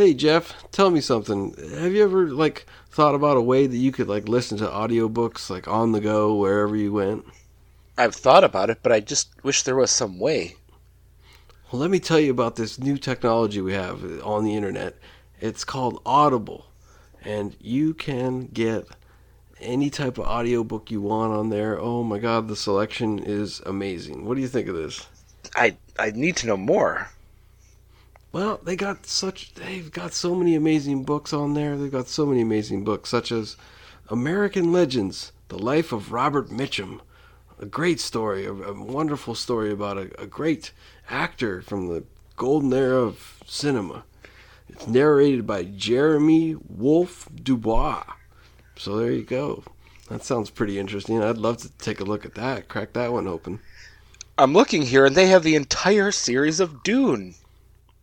Hey Jeff, tell me something. Have you ever like thought about a way that you could like listen to audiobooks like on the go wherever you went? I've thought about it, but I just wish there was some way. Well, let me tell you about this new technology we have uh, on the internet. It's called Audible, and you can get any type of audiobook you want on there. Oh my god, the selection is amazing. What do you think of this? I I need to know more. Well, they got such they've got so many amazing books on there. They've got so many amazing books such as American Legends: The Life of Robert Mitchum. A great story, a, a wonderful story about a, a great actor from the golden era of cinema. It's narrated by Jeremy Wolfe Dubois. So there you go. That sounds pretty interesting. I'd love to take a look at that, crack that one open. I'm looking here, and they have the entire series of Dune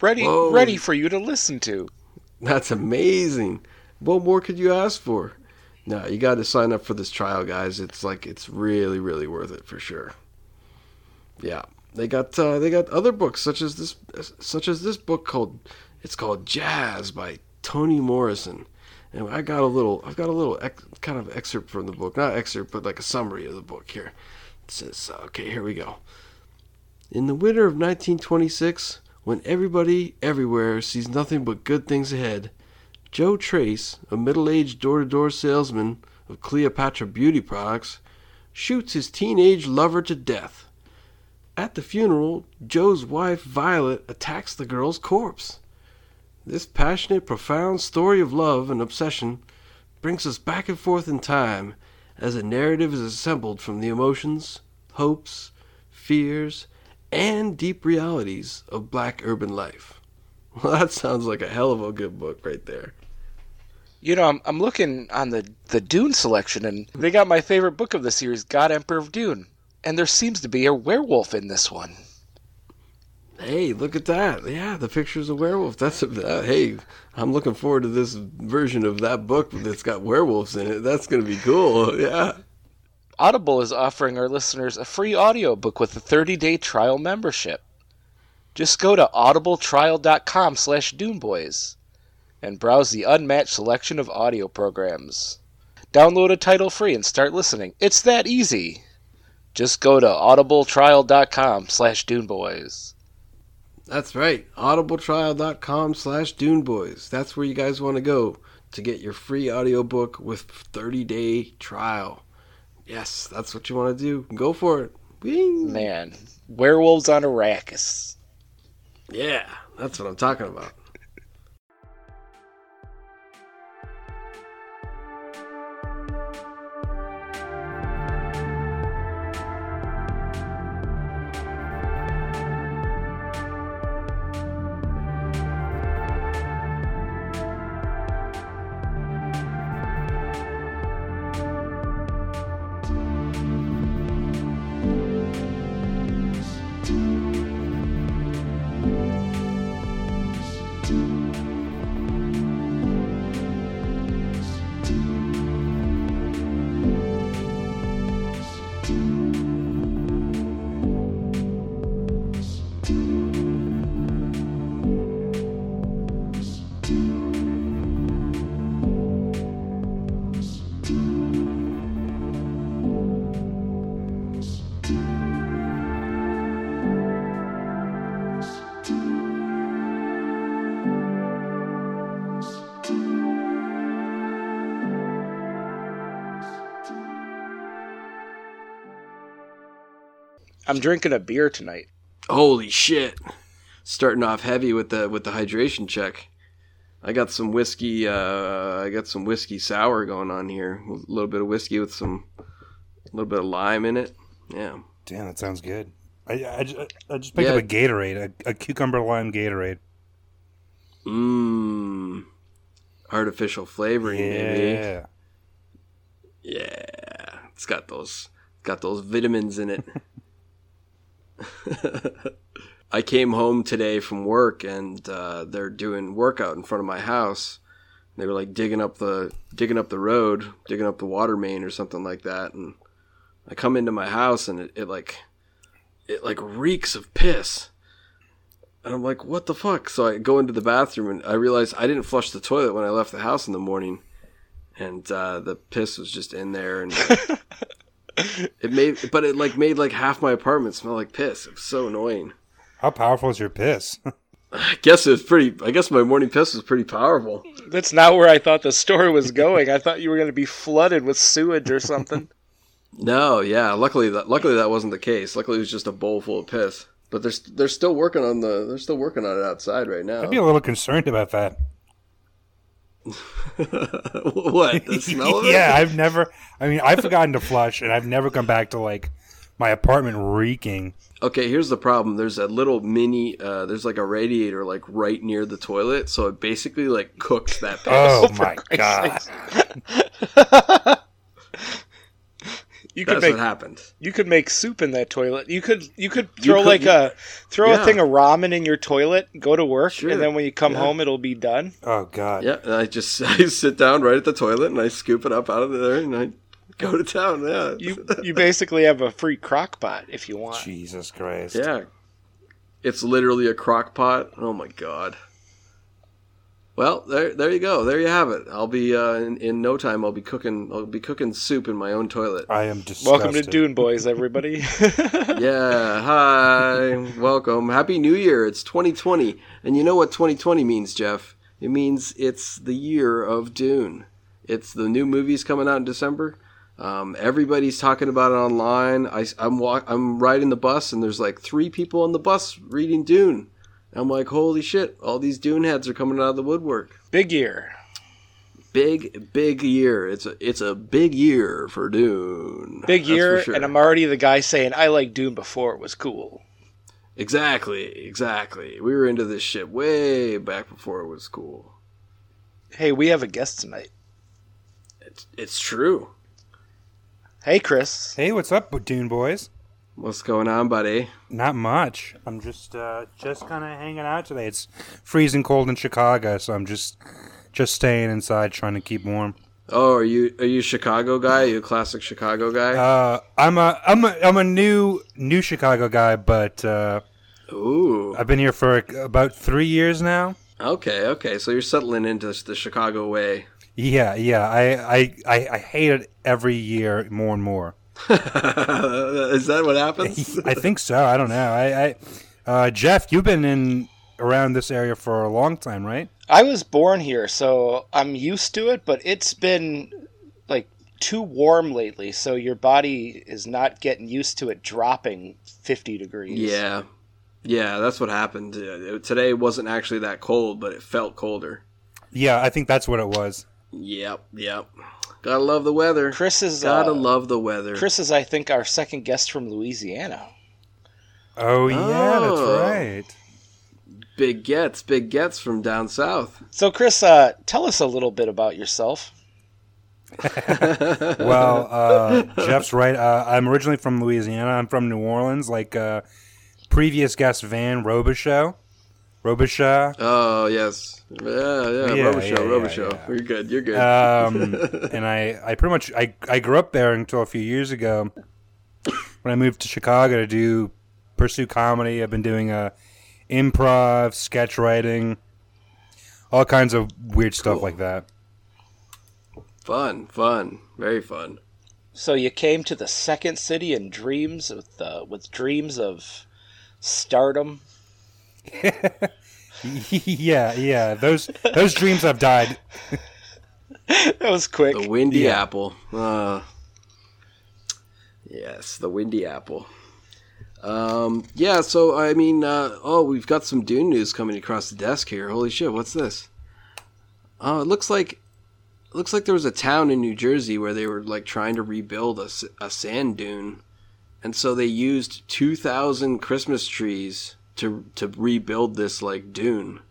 ready Whoa. ready for you to listen to. That's amazing. What more could you ask for? No, you got to sign up for this trial, guys. It's like it's really, really worth it for sure. Yeah, they got uh, they got other books such as this such as this book called it's called Jazz by Toni Morrison. And I got a little I've got a little ex, kind of excerpt from the book, not excerpt, but like a summary of the book here. It says, okay, here we go. In the winter of 1926, when everybody everywhere sees nothing but good things ahead, Joe Trace, a middle aged door to door salesman of Cleopatra beauty products, shoots his teenage lover to death. At the funeral, Joe's wife Violet attacks the girl's corpse. This passionate, profound story of love and obsession brings us back and forth in time as a narrative is assembled from the emotions, hopes, fears, and deep realities of black urban life. Well, that sounds like a hell of a good book right there. You know, I'm, I'm looking on the, the Dune selection, and they got my favorite book of the series, God Emperor of Dune. And there seems to be a werewolf in this one. Hey, look at that. Yeah, the picture's a werewolf. That's a, uh, hey, I'm looking forward to this version of that book that's got werewolves in it. That's going to be cool. Yeah. Audible is offering our listeners a free audiobook with a 30-day trial membership. Just go to audibletrial.com slash duneboys and browse the unmatched selection of audio programs. Download a title free and start listening. It's that easy. Just go to audibletrial.com slash duneboys. That's right. Audibletrial.com slash. That's where you guys want to go to get your free audiobook with 30-day trial. Yes, that's what you want to do. Go for it. Man, werewolves on Arrakis. Yeah, that's what I'm talking about. I'm drinking a beer tonight. Holy shit! Starting off heavy with the with the hydration check. I got some whiskey. Uh, I got some whiskey sour going on here. A little bit of whiskey with some, a little bit of lime in it. Yeah. Damn, that sounds good. I, I, ju- I just picked Yeah. up a Gatorade, a, a cucumber lime Gatorade. Mmm. Artificial flavoring, baby. Yeah. Yeah. It's got those got those vitamins in it. I came home today from work and uh, they're doing workout in front of my house. They were like digging up the digging up the road, digging up the water main or something like that. And I come into my house and it, it like it like reeks of piss. And I'm like, what the fuck? So I go into the bathroom and I realize I didn't flush the toilet when I left the house in the morning. And uh, the piss was just in there and it made but it like made like half my apartment smell like piss. It was so annoying. How powerful is your piss? I guess it was pretty I guess my morning piss was pretty powerful. That's not where I thought the story was going. I thought you were going to be flooded with sewage or something. No, yeah. Luckily that luckily that wasn't the case. Luckily it was just a bowl full of piss. But they're they're still working on the they're still working on it outside right now. I'd be a little concerned about that. what the smell of it? yeah, I've never. I mean, I've forgotten to flush, and I've never come back to like my apartment reeking. Okay, here's the problem. There's a little mini. Uh, there's like a radiator like right near the toilet, so it basically like cooks that piss. Oh my god! You could That's make what happened. you could make soup in that toilet. You could you could throw could- like a throw Yeah. a thing of ramen in your toilet, go to work, Sure. and then when you come Yeah. home, it'll be done. Oh god! Yeah, and I just I sit down right at the toilet and I scoop it up out of there and I go to town. Yeah, You you basically have a free crock pot if you want. Jesus Christ! yeah. It's literally a crock pot. Oh my god. Well, there, there you go. There you have it. I'll be uh, in, in no time. I'll be cooking. I'll be cooking soup in my own toilet. I am disgusted. Welcome to Dune Boys, everybody. Yeah. Hi. Welcome. Happy New Year. It's 2020, and you know what 2020 means, Jeff? It means it's the year of Dune. It's the new movies coming out in December. Um, everybody's talking about it online. I, am walk, I'm riding the bus, and there's like three people on the bus reading Dune. I'm like, holy shit! All these Dune heads are coming out of the woodwork. Big year. Big, big year. It's a, it's a big year for Dune. Big That's year, sure. and I'm already the guy saying I like Dune before it was cool. Exactly, exactly. We were into this shit way back before it was cool. Hey, we have a guest tonight. It's it's true. Hey, Chris. Hey, what's up, Dune boys? What's going on, buddy? Not much. I'm just uh, just kind of hanging out today. It's freezing cold in Chicago, so I'm just just staying inside, trying to keep warm. Oh, are you are you a Chicago guy? Are you a classic Chicago guy? Uh, I'm a I'm a I'm a new new Chicago guy, but uh, Ooh. I've been here for about three years now. Okay, okay. So you're settling into the Chicago way. Yeah, yeah. I I I, I hate it every year more and more. Is that what happens? I think so. I don't know. I, I uh, Jeff, you've been in around this area for a long time, right? I was born here, so I'm used to it, but it's been like too warm lately, so your body is not getting used to it dropping 50 degrees. yeah, yeah. That's what happened. Uh, Today wasn't actually that cold, but it felt colder. Yeah, I think that's what it was. Yep, yep. Gotta love the weather. Chris is Gotta uh, love the weather. Chris is I think our second guest from Louisiana. Oh yeah, Oh. that's right. Big gets, big gets from down south. So Chris, uh, tell us a little bit about yourself. Well, uh, Jeff's right. Uh, I'm originally from Louisiana. I'm from New Orleans, like uh, previous guest Van Robichaux. Robichaux. Oh yes, yeah, yeah, Yeah, Robo yeah, show, Robo yeah, yeah. You're good. You're good. Um, and I, I pretty much I, I grew up there until a few years ago when I moved to Chicago to do pursue comedy. I've been doing uh, improv, sketch writing, all kinds of weird stuff Cool. like that. fun, fun, very fun. So you came to the second city in dreams with uh, with dreams of stardom. yeah, yeah. Those those dreams have died. that was quick. The windy Yeah. apple. Uh, yes, the windy apple. Um, yeah, so I mean, uh, oh, we've got some Dune news coming across the desk here. Holy shit, what's this? Oh, it looks like it looks like there was a town in New Jersey where they were like trying to rebuild a, a sand dune, and so they used two thousand Christmas trees to to rebuild this like dune.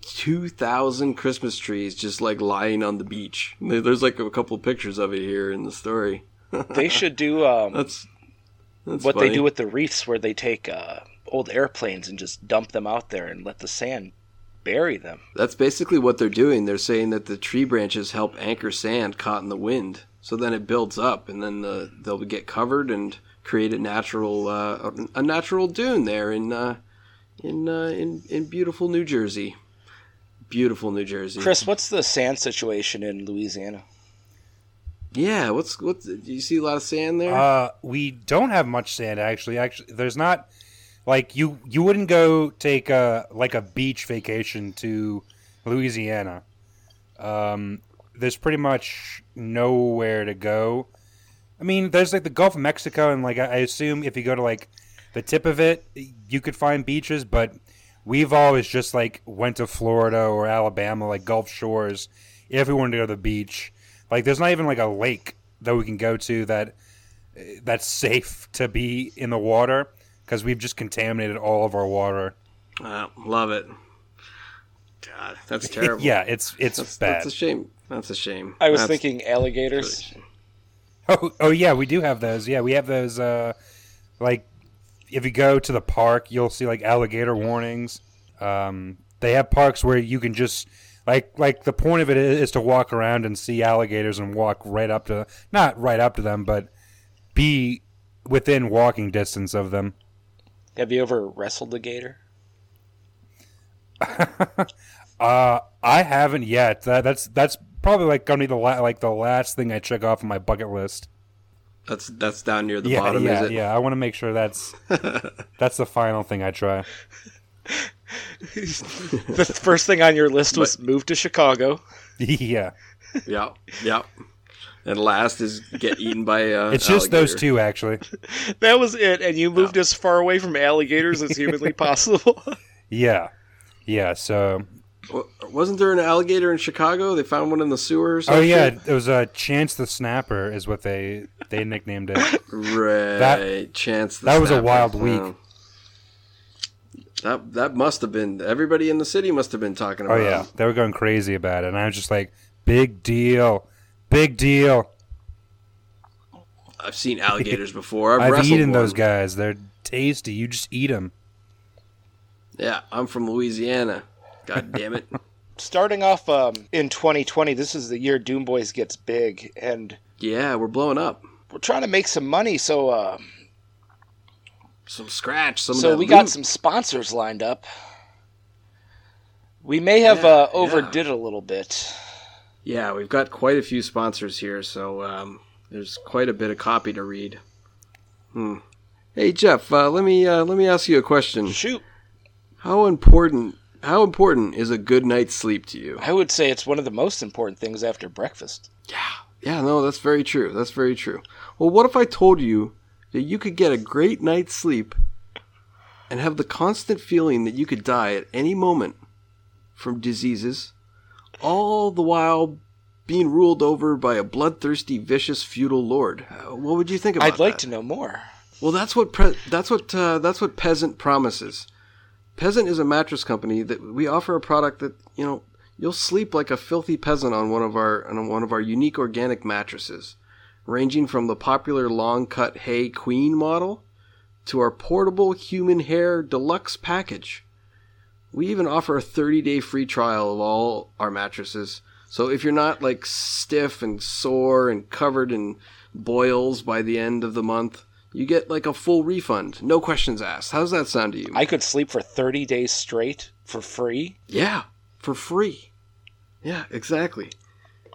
Two thousand Christmas trees just like lying on the beach. There's like a couple pictures of it here in the story. They should do um, That's that's what funny. they do with the reefs, where they take uh, old airplanes and just dump them out there and let the sand bury them. That's basically what they're doing. They're saying that the tree branches help anchor sand caught in the wind, so then it builds up, and then the, they'll get covered and create a natural uh, a natural dune there in uh, in uh, in in beautiful New Jersey. Beautiful New Jersey. Chris, what's the sand situation in Louisiana? Yeah, what's what's do you see a lot of sand there? Uh, we don't have much sand actually. Actually, there's not like you you wouldn't go take a like a beach vacation to Louisiana. Um, there's pretty much nowhere to go. I mean, there's like the Gulf of Mexico, and like I I assume if you go to like the tip of it, you could find beaches. But we've always just like went to Florida or Alabama, like Gulf Shores, if we wanted to go to the beach. Like, there's not even like a lake that we can go to that eh, that's safe to be in the water because we've just contaminated all of our water. Wow, love it. God, that's terrible. yeah, it's it's that's, bad. that's a shame. That's a shame. I was That's thinking alligators. shame. Oh, oh yeah, we do have those. Yeah, we have those. Uh, like, if you go to the park, you'll see like alligator warnings. Um, they have parks where you can just like like the point of it is, to walk around and see alligators and walk right up to not right up to them, but be within walking distance of them. Have you ever wrestled a gator? Uh, I haven't yet. That, that's that's probably like gonna be the la- like the last thing I check off on my bucket list. That's that's down near the yeah, bottom, yeah, is it? yeah. I want to make sure that's that's the final thing I try. the first thing on your list was move to Chicago. yeah, yeah, yeah. And last is get eaten by. Uh, it's just those two actually. That was it, and you moved as far away from alligators as humanly possible. Yeah, yeah. So, Wa- Wasn't there an alligator in Chicago? They found one in the sewer. Or oh yeah, it was a uh, Chance the Snapper is what they they nicknamed it. right. Chance. the that was a wild week. Oh. That that must have been everybody in the city must have been talking about. Oh yeah, it. they were going crazy about it, and I was just like, big deal, big deal. I've seen alligators before. I've, I've wrestled eaten those guys. They're tasty. You just eat them. Yeah, I'm from Louisiana. God damn it. Starting off um, in 2020, this is the year Dune Boys gets big, and yeah, we're blowing up. we're trying to make some money. So, uh, Some scratch. Some. so we got some sponsors lined up. We may have Yeah, uh, overdid it a little bit. Yeah, we've got quite a few sponsors here, so um, there's quite a bit of copy to read. Hmm. Hey Jeff, uh, let me uh, let me ask you a question. Shoot, How important how important is a good night's sleep to you? I would say it's one of the most important things after breakfast. Yeah, yeah, no, that's very true. That's very true. Well, what if I told you that you could get a great night's sleep and have the constant feeling that you could die at any moment from diseases, all the while being ruled over by a bloodthirsty, vicious feudal lord? Uh, what would you think about I'd like that? to know more. Well, that's what pre- that's what uh, that's what Peasant promises. Peasant is a mattress company that we offer a product that you know you'll sleep like a filthy peasant on one of our on one of our unique organic mattresses, ranging from the popular long cut hay queen model to our portable human hair deluxe package. We even offer a 30 day free trial of all our mattresses. So if you're not like stiff and sore and covered in boils by the end of the month, you get like a full refund, no questions asked. How does that sound to you? I could sleep for 30 days straight for free. Yeah, for free. Yeah, exactly.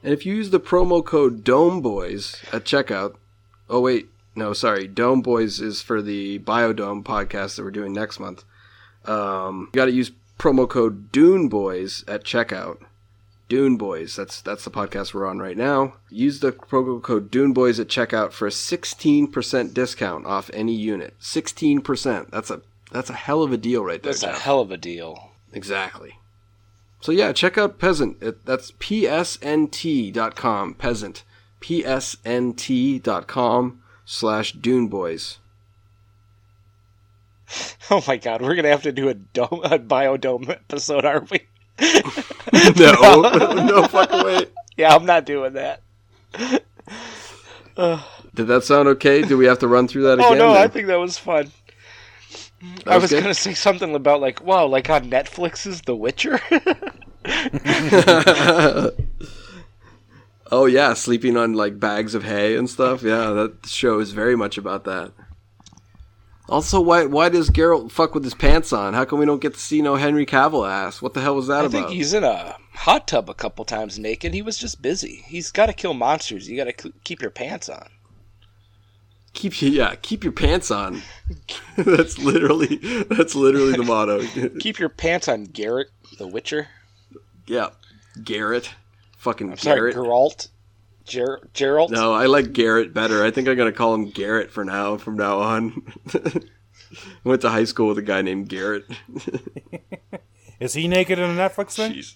And if you use the promo code DOMEBOYS at checkout, oh wait, no, sorry, Dome Boys is for the Biodome podcast that we're doing next month. Um, you got to use promo code Dune Boys at checkout. Dune Boys, that's that's the podcast we're on right now. Use the promo code Dune Boys at checkout for a 16% discount off any unit. 16%. That's a that's a hell of a deal right there. That's a Jeff. hell of a deal. Exactly. So yeah, check out Peasant. It, that's psnt.com. Peasant. psnt.com slash Dune Boys. Oh my god, we're gonna have to do a dome, a biodome episode, aren't we? No, no fucking way. Yeah, I'm not doing that. Did that sound okay? Do we have to run through that oh, again? Oh no, I think that was fun. I was gonna say something about like, wow, like on Netflix's The Witcher. oh yeah, sleeping on like bags of hay and stuff. Yeah, that show is very much about that. Also, why why does Geralt fuck with his pants on? How come we don't get to see no Henry Cavill ass? What the hell was that I about? think he's in a hot tub a couple times naked. He was just busy. He's got to kill monsters. You got to keep your pants on. keep yeah, keep your pants on. that's literally that's literally the motto. Keep your pants on, Garrett, the Witcher. yeah, Garrett, fucking I'm sorry, Garrett. Geralt. Ger- Geralt. No, I like Garrett better. I think I'm gonna call him Garrett for now. From now on, I went to high school with a guy named Garrett. Is he naked in a Netflix thing? Jeez.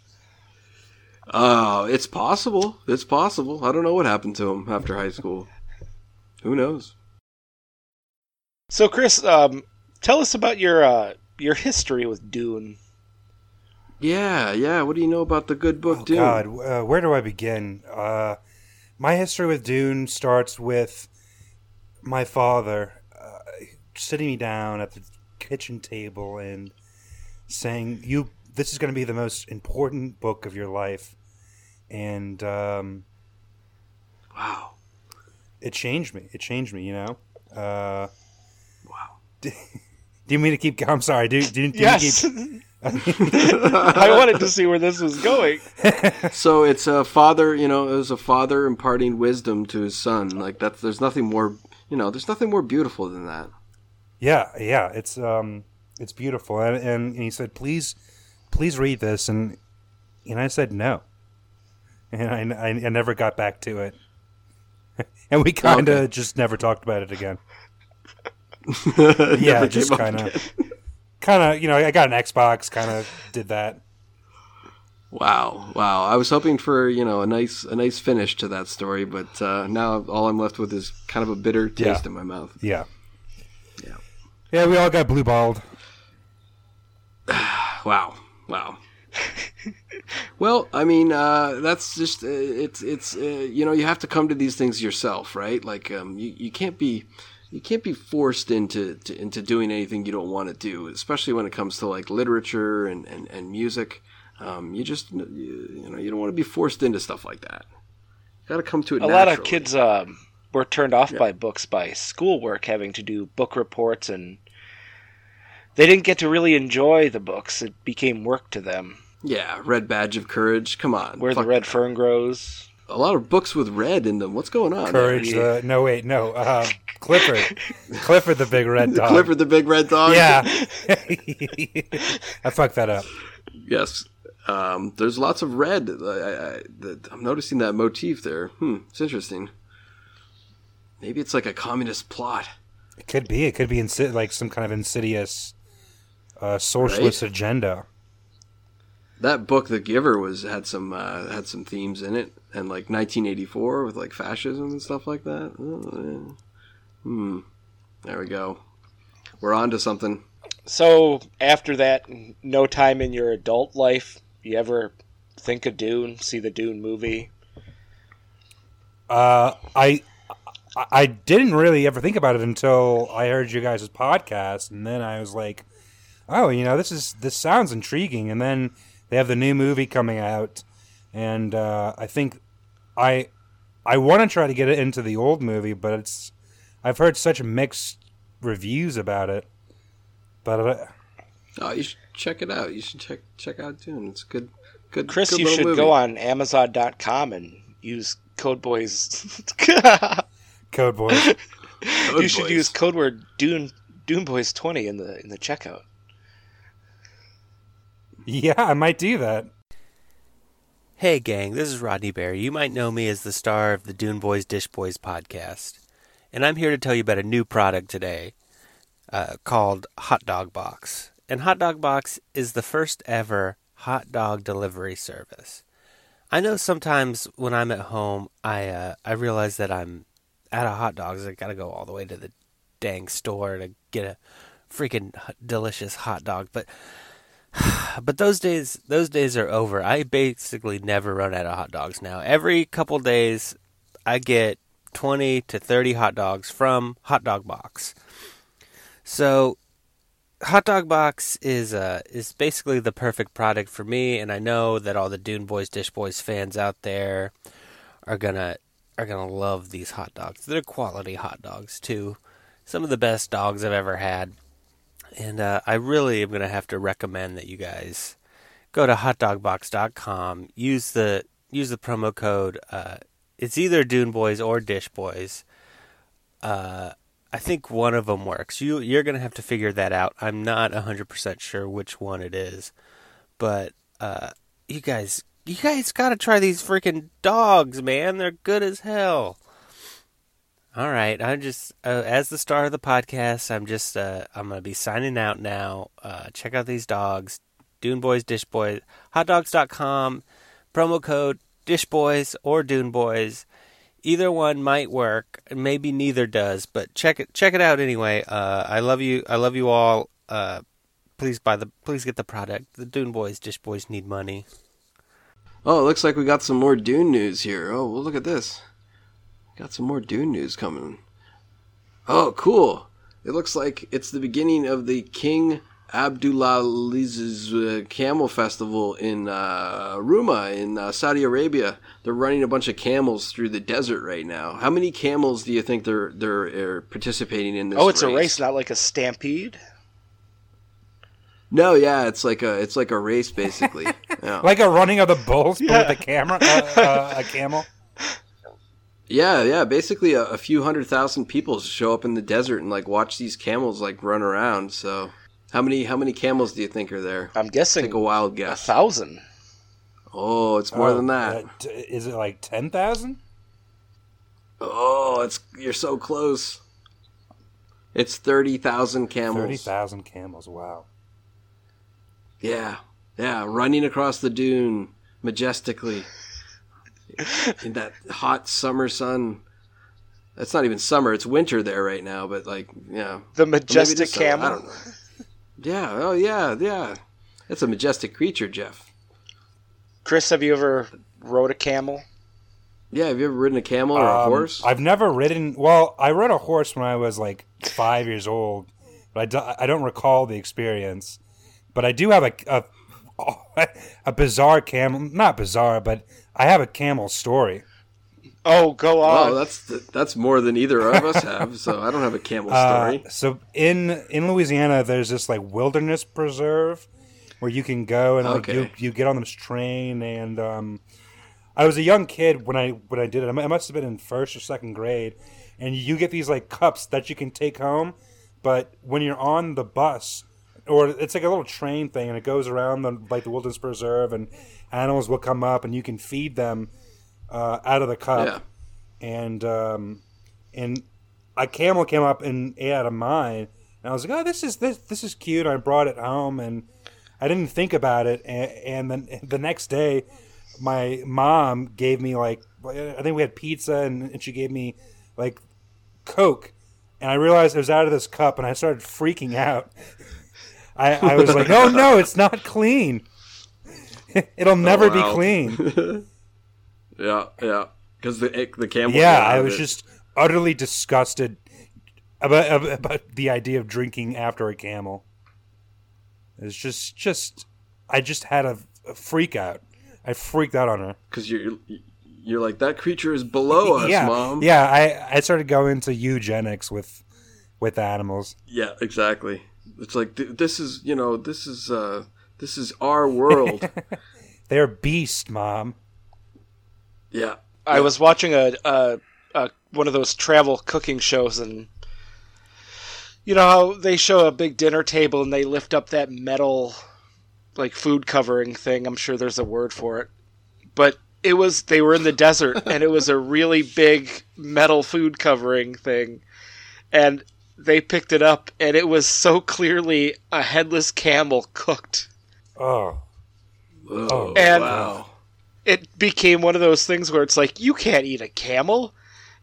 Oh, it's possible. It's possible. I don't know what happened to him after high school. Who knows? So, Chris, um, tell us about your uh, your history with Dune. Yeah, yeah. What do you know about the good book, Oh, Dune? God, uh, where do I begin? Uh, my history with Dune starts with my father uh, sitting me down at the kitchen table and saying, "You, this is going to be the most important book of your life," and um, Wow. it changed me. It changed me. You know. Uh, Wow. do you mean to keep? I'm sorry. Do, do, do you keep? I wanted to see where this was going. So it's a father, you know, it was a father imparting wisdom to his son. Like that's there's nothing more, you know, there's nothing more beautiful than that. Yeah, yeah, it's um, it's beautiful, and and, and he said, "Please, please read this," and and I said no, and I, I, I never got back to it, and we kind of Okay. just never talked about it again. Yeah, just kind of, kind of, you know, I got an Xbox, kind of did that. Wow, wow. I was hoping for you know a nice a nice finish to that story, but uh, now all I'm left with is kind of a bitter taste Yeah. in my mouth. Yeah, Yeah. yeah, we all got blue balled. Wow, wow. well, I mean, uh, that's just uh, it's it's uh, you know you have to come to these things yourself, right? Like um, you you can't be you can't be forced into to, into doing anything you don't want to do, especially when it comes to like literature and and, and music. Um, you just you, you know you don't want to be forced into stuff like that. You got to come to it. A lot of kids um, were turned off by books by schoolwork, having to do book reports, and they didn't get to really enjoy the books. It became work to them. Yeah, red badge of courage. Come on, Where the red that. fern grows. A lot of books with red in them. What's going on? Courage. The, no, wait, no, uh, Clifford, Clifford the big red dog. Clifford the big red dog. Yeah, I fucked that up. Yes. Um, there's lots of red. I, I, that- I'm noticing that motif there. Hmm, it's interesting. Maybe it's like a communist plot. It could be. It could be insi- like some kind of insidious uh, socialist agenda. That book, The Giver, was had some uh, had some themes in it, and like 1984 with like fascism and stuff like that. Oh, yeah. Hmm. There we go. We're on to something. So after that, no time in your adult life, you ever think of Dune? See the Dune movie? Uh, I I- I didn't really ever think about it until I heard you guys' podcast, and then I was like, "Oh, you know, this is this sounds intriguing." And then they have the new movie coming out, and uh, I think I I want to try to get it into the old movie, but it's I've heard such mixed reviews about it. But uh, Oh, you should check it out. You should check check out Dune. It's good. Good. Chris, good you should movie. go on Amazon.com and use code boys. Code Boys, Code you should use code word Dune Dune Boys twenty in the in the checkout. Yeah, I might do that. Hey, gang, this is Rodney Barry. You might know me as the star of the Dune Boys Dish Boys podcast. And I'm here to tell you about a new product today uh, called Hot Dog Box. And Hot Dog Box is the first ever hot dog delivery service. I know sometimes when I'm at home, I uh, I realize that I'm out of hot dogs. I gotta go all the way to the dang store to get a freaking delicious hot dog. But but those days those days are over. I basically never run out of hot dogs now. Every couple days I get 20 to 30 hot dogs from Hot Dog Box. So Hot Dog Box is uh is basically the perfect product for me and I know that all the Dune Boys Dish Boys fans out there are going to are going to love these hot dogs. They're quality hot dogs too. some of the best dogs I've ever had. And uh, I really am going to have to recommend that you guys go to hotdogbox.com, use the use the promo code. Uh, it's either Dune Boys or Dish Boys. Uh, I think one of them works. You you're going to have to figure that out. I'm not 100% sure which one it is. But uh, you guys you guys got to try these freaking dogs, man. They're good as hell. All right, I'm just uh, as the star of the podcast. I'm just uh, I'm gonna be signing out now. Uh, check out these dogs, Dune Boys, Dish Boys, HotDogs.com, promo code Dish Boys or Dune Boys. Either one might work. Maybe neither does, but check it check it out anyway. Uh, I love you. I love you all. Uh, please buy the please get the product. The Dune Boys, Dish Boys need money. Oh, it looks like we got some more Dune news here. Oh, well, look at this. Got some more Dune news coming. Oh, cool. It looks like it's the beginning of the King Abdullah's uh, Camel Festival in uh, Ruma in uh, Saudi Arabia. They're running a bunch of camels through the desert right now. How many camels do you think they're they're uh, participating in this? Oh, it's race? a race, not like a stampede. No, yeah, it's like a it's like a race basically. Yeah. Like a running of the bulls, Yeah. with a camera, uh, uh, a camel. Yeah, yeah. Basically, a, a few hundred thousand people show up in the desert and like watch these camels like run around. So, how many how many camels do you think are there? I'm guessing Take a wild guess. a thousand. Oh, it's more Oh, than that. uh, t- is it like ten thousand? Oh, it's you're so close. It's thirty thousand camels. Thirty thousand camels. Wow. Yeah, yeah, running across the dune majestically in that hot summer sun. That's not even summer; it's winter there right now. But like, yeah, The Or maybe it majestic is I camel. don't know. Yeah. Oh, yeah. Yeah. That's a majestic creature, Jeff. Chris, have you ever rode a camel? Yeah. Have you ever ridden a camel or a Um, horse? I've never ridden. Well, I rode a horse when I was like five years old, but I, do, I don't recall the experience. But I do have a a, a bizarre camel. Not bizarre, but I have a camel story. Oh, go on. Wow, that's that's more than either of us have. So I don't have a camel Uh, story. so in in Louisiana, there's this like wilderness preserve where you can go and like you Okay. you get on this train and um, I was a young kid when I when I did it. I must have been in first or second grade, and you get these like cups that you can take home. But when you're on the bus, or it's like a little train thing, and it goes around the like the wilderness preserve, and animals will come up, and you can feed them uh, out of the cup yeah. and um, and a camel came up and ate out of mine, and I was like, "Oh, this is this this is cute." I brought it home, and I didn't think about it. And, and then the next day, my mom gave me like I think we had pizza, and, and she gave me like Coke, and I realized it was out of this cup, and I started freaking out. I, I was like, "Oh no, it's not clean. It'll oh, never be wow. clean." Yeah. Yeah. Because the the camel. yeah, I was it. just utterly disgusted about, about the idea of drinking after a camel. It's just just I just had a, a freak out. I freaked out on her. because you're you're like that creature is below us, yeah, mom. yeah. I I started going to eugenics with with animals. Yeah, exactly. It's like th- this is you know this is uh this is our world. They're beast, mom. yeah. I was watching a, a, a one of those travel cooking shows, and you know how they show a big dinner table and they lift up that metal, like food covering thing. I'm sure there's a word for it, but it was they were in the desert and it was a really big metal food covering thing, and they picked it up and it was so clearly a headless camel cooked. Oh, Oh, And- wow. it became one of those things where it's like you can't eat a camel?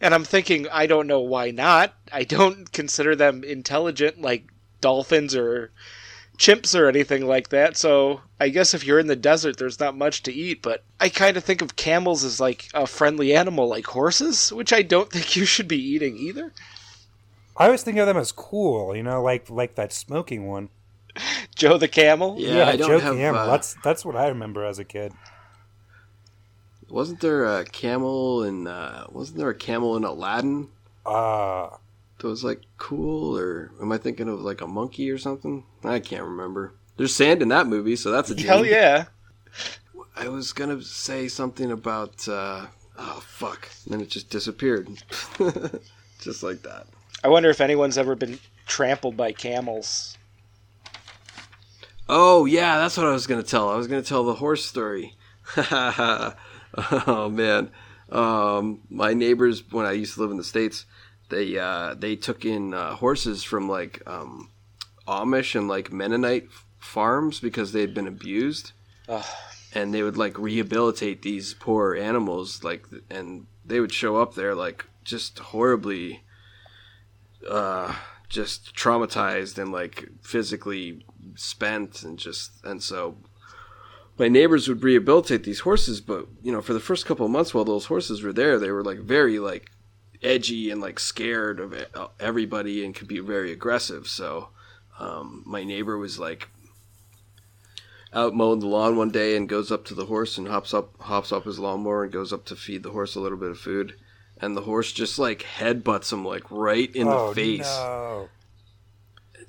And i'm thinking i don't know why not. I don't consider them intelligent like dolphins or chimps or anything like that. So i guess if you're in the desert there's not much to eat. But i kind of think of camels as like a friendly animal like horses which i don't think you should be eating either I always think of them as cool. You know, like like that smoking one. joe the camel Yeah, I don't Joe have. Camel. uh, That's that's what I remember as a kid. wasn't there a camel in? Uh, wasn't there a camel in Aladdin? Uh that was like cool, or am I thinking of like a monkey or something? I can't remember. There's sand in that movie, so that's a gene. Hell yeah. I was gonna say something about uh, oh fuck, and then it just disappeared, just like that. I wonder if anyone's ever been trampled by camels. Oh yeah, that's what I was gonna tell. I was gonna tell the horse story. oh man, um, my neighbors when I used to live in the states, they uh, they took in uh, horses from like um, Amish and like Mennonite farms because they had been abused, Ugh. and they would like rehabilitate these poor animals like, and they would show up there like just horribly, uh, just traumatized and like physically spent and just and so my neighbors would rehabilitate these horses but you know for the first couple of months while those horses were there they were like very like edgy and like scared of e- everybody and could be very aggressive. So um, my neighbor was like out mowing the lawn one day and goes up to the horse and hops up hops up his lawnmower and goes up to feed the horse a little bit of food and the horse just like headbutts him like right in oh, the face No.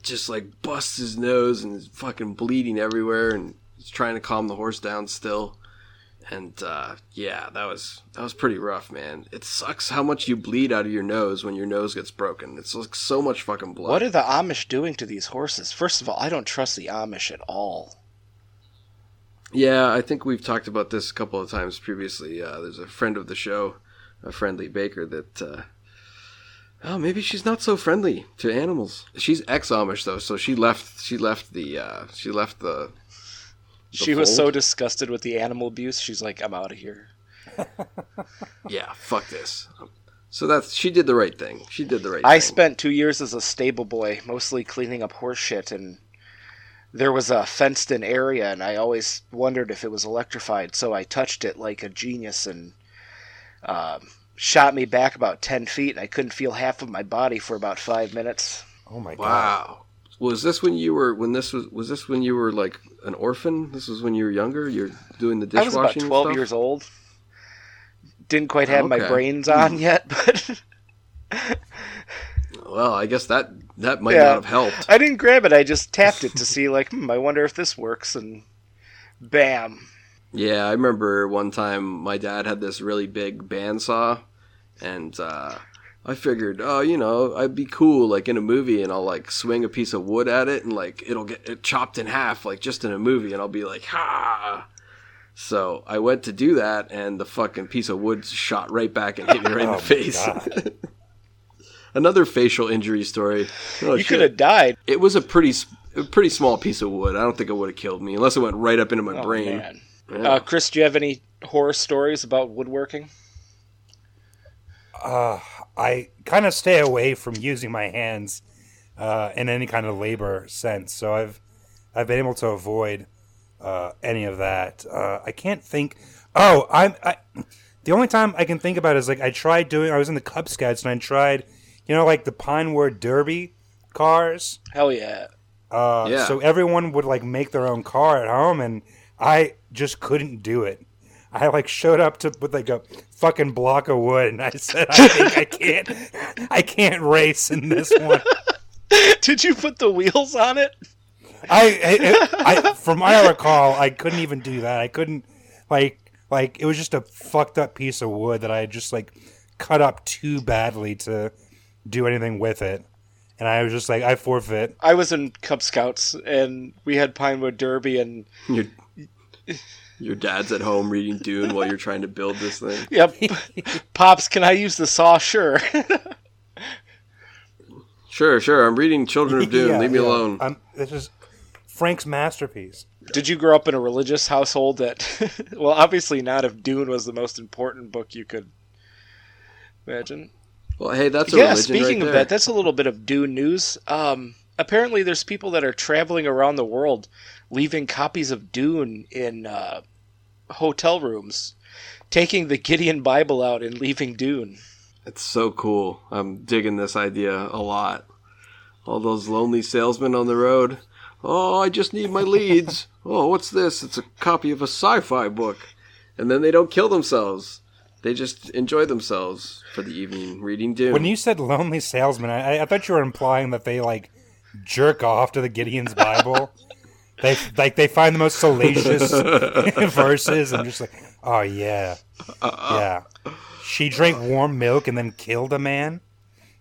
just like busts his nose and is fucking bleeding everywhere and he's trying to calm the horse down still and uh, yeah that was that was pretty rough man it sucks how much you bleed out of your nose when your nose gets broken it's like so much fucking blood What are the Amish doing to these horses? First of all, I don't trust the Amish at all. yeah i think we've talked about this a couple of times previously uh, there's a friend of the show a friendly baker that uh, Oh, maybe she's not so friendly to animals. She's ex-Amish though, so she left. She left the. Uh, she left the. She was so disgusted with the animal abuse, she's like, I'm out of here. Yeah, fuck this. So that's she did the right thing. She did the right. I thing. spent two years as a stable boy, mostly cleaning up horse shit, and there was a fenced in area, and I always wondered if it was electrified, so I touched it like a genius and um, shot me back about 10 feet, and I couldn't feel half of my body for about five minutes. Oh my god. Wow. Was this when you were when this was was this when you were like an orphan? This was when you were younger. You're doing the dishwashing. I was about 12 stuff? years old. Didn't quite have my Okay. brains on yet, but Well, I guess that that might Yeah. not have helped. I didn't grab it. I just tapped it to see, like, hmm, I wonder if this works, and bam. Yeah, I remember one time my dad had this really big bandsaw, and uh, I figured, oh, you know, I'd be cool like in a movie, and I'll like swing a piece of wood at it, and like it'll get it chopped in half, like just in a movie, and I'll be like, ha. So I went to do that, and the fucking piece of wood shot right back and hit me right in Oh the face. Another facial injury story. Oh, you could have died. It was a pretty, a pretty small piece of wood. I don't think it would have killed me unless it went right up into my Oh, brain. man. Yeah. Uh, Chris, do you have any horror stories about woodworking? Uh, I kind of stay away from using my hands uh, in any kind of labor sense. So I've I've been able to avoid uh, any of that. Uh, I can't think. Oh, I'm. I, the only time I can think about is like I tried doing. I was in the Cub Scouts and I tried, you know, like the Pinewood Derby cars. Hell yeah. Uh, Yeah. So everyone would like make their own car at home, and I just couldn't do it. I like showed up to with like a fucking block of wood, and I said, "I think I can't, I can't race in this one." Did you put the wheels on it? I, I, I, from what I recall, I couldn't even do that. I couldn't, like, like it was just a fucked up piece of wood that I had just like cut up too badly to do anything with it, and I was just like, I forfeit. I was in Cub Scouts, and we had Pinewood Derby, and Your your dad's at home reading Dune while you're trying to build this thing. yep. Pops, can I use the saw? Sure. Sure, sure. I'm reading Children of Dune. Yeah, Leave me yeah. alone. I'm, this is Frank's masterpiece. Did you grow up in a religious household that, well, obviously not if Dune was the most important book you could imagine? Well, hey, that's a yeah, religion speaking right of there. that, that's a little bit of Dune news. Um, apparently, there's people that are traveling around the world leaving copies of Dune in uh, hotel rooms, taking the Gideon Bible out and leaving Dune. It's so cool. I'm digging this idea a lot. All those lonely salesmen on the road. Oh, I just need my leads. oh, what's this? It's a copy of a sci-fi book. And then they don't kill themselves. they just enjoy themselves for the evening reading Dune. When you said lonely salesman, I, I thought you were implying that they like jerk off to the Gideon's Bible. they like they find the most salacious verses and just like, oh yeah, uh-uh. yeah. She drank warm milk and then killed a man.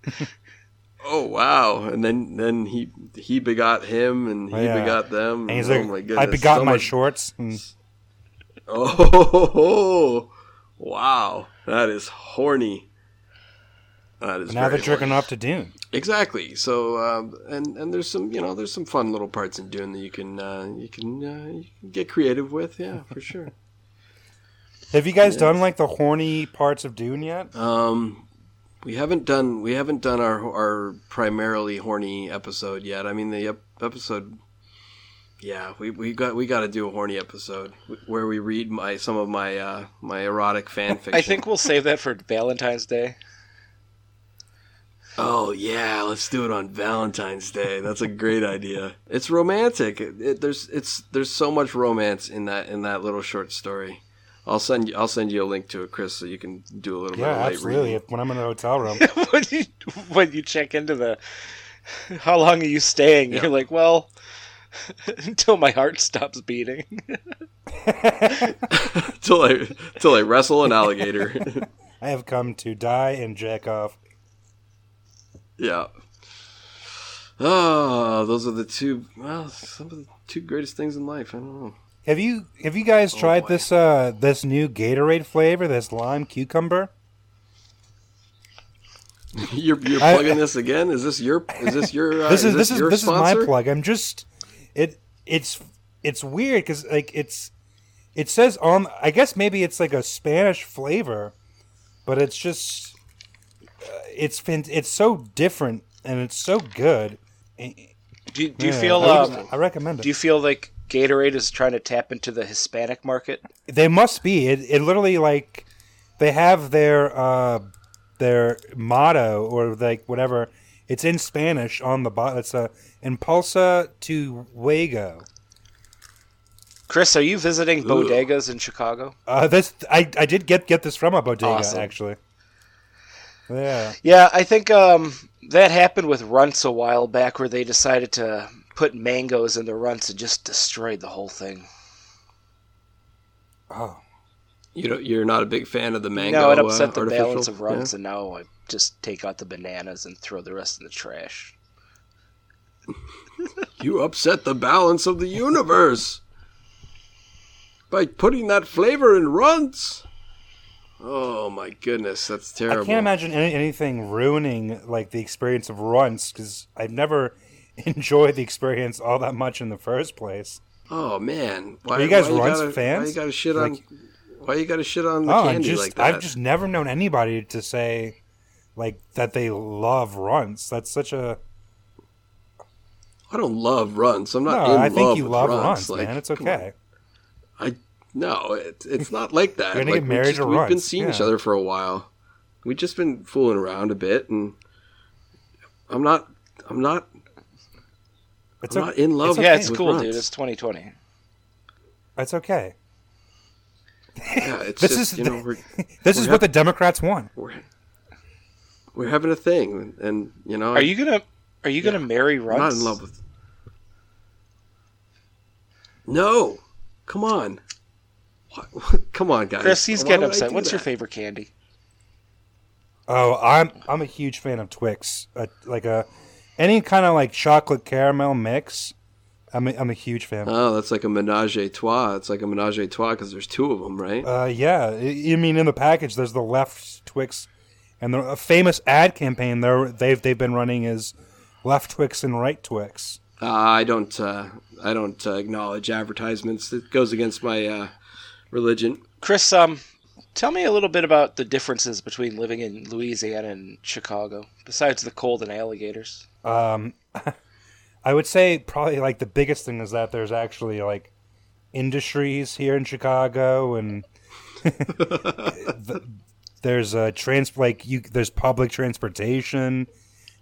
oh wow! And then then he he begot him, and he Yeah. begot them. And he's oh like, my goodness! I begot so my much- shorts. Hmm. And Oh, wow! That is horny. That is now they're very jerking off to Dune. Exactly. So, um, and and there's some, you know, there's some fun little parts in Dune that you can uh, you can uh, you can get creative with. Yeah, for sure. Have you guys done like the horny parts of Dune yet? Um, we haven't done we haven't done our our primarily horny episode yet. I mean, the ep- episode. Yeah, we, we got we got to do a horny episode where we read my some of my uh, my erotic fan fiction. I think we'll save that for Valentine's Day. Oh yeah, let's do it on Valentine's Day. That's a great idea. It's romantic. It, it- there's it's there's so much romance in that in that little short story. I'll send you I'll send you a link to it, Chris, so you can do a little bit Yeah, of light absolutely. reading. If, when I'm in the hotel room, when you when you check into the how long are you staying? Yeah. You're like, well, until my heart stops beating. till I till I wrestle an alligator. I have come to die and jack off. Yeah. Oh, those are the two. Well, some of the two greatest things in life. I don't know. Have you have you guys tried boy. this uh this new Gatorade flavor, this lime cucumber? You're you're I- plugging this again? Is this your is this your uh, this is this is this is sponsor? my plug. I'm just it it's it's weird because like it's it says on I guess maybe it's like a Spanish flavor, but it's just it's fan- it's so different and it's so good. Do you, do you Yeah, feel I, um, I recommend it. do you feel like Gatorade is trying to tap into the Hispanic market? They must be. It, it literally like they have their uh their motto or like whatever. It's in Spanish on the bottom. It's a impulsa tu fuego. Chris, are you visiting bodegas in Chicago? Uh, this I I did get get this from a bodega Awesome. actually. Yeah. Yeah, I think um, that happened with Runts a while back, where they decided to put mangoes in the Runts and just destroyed the whole thing. Oh. You don't, you're not a big fan of the mango. no, it upset uh, the artificial? balance of Runts, Yeah? and now I just take out the bananas and throw the rest in the trash. You upset the balance of the universe by putting that flavor in runts. Oh my goodness, that's terrible. I can't imagine any, anything ruining like the experience of runts because I've never enjoyed the experience all that much in the first place. Oh man, why Are you guys why Runts gotta, fans? Why you gotta shit Like- on? Why you gotta shit on the Oh, candy just like that? I've just never known anybody to say like that they love runts. That's such a I don't love runts. I'm not no. I think you love runts. runts, Like, man. It's okay. I no, it, it's not like that. You're gonna like, get we just, to We've been runts, seeing each other for a while. We've just been fooling around a bit, and I'm not. I'm not. It's I'm o- not in love. it's yeah, it's cool, runts. dude. It's 2020. It's okay. Yeah, it's This just is you know we're This is We're what the Democrats want. we're, we're having a thing, and you know Are you gonna Are you gonna marry I'm not in love with. No, come on. What, come on, guys. Chris, he's Why getting upset. do What's your favorite candy? Oh, I'm I'm a huge fan of Twix. Uh, like a any kind of like chocolate caramel mix. I'm a, I'm a huge fan. Oh, that's like a menage a trois. It's like a menage a trois because there's two of them, right? Uh, yeah, I I mean in the package there's the left Twix, and the a famous ad campaign they're, they've they've been running is left Twix and right Twix. Uh, I don't. Uh, I don't uh, acknowledge advertisements. It goes against my uh, religion. Chris, um, tell me a little bit about the differences between living in Louisiana and Chicago, besides the cold and alligators. Um, I would say probably like the biggest thing is that there's actually like industries here in Chicago, and the, there's a trans like you there's public transportation.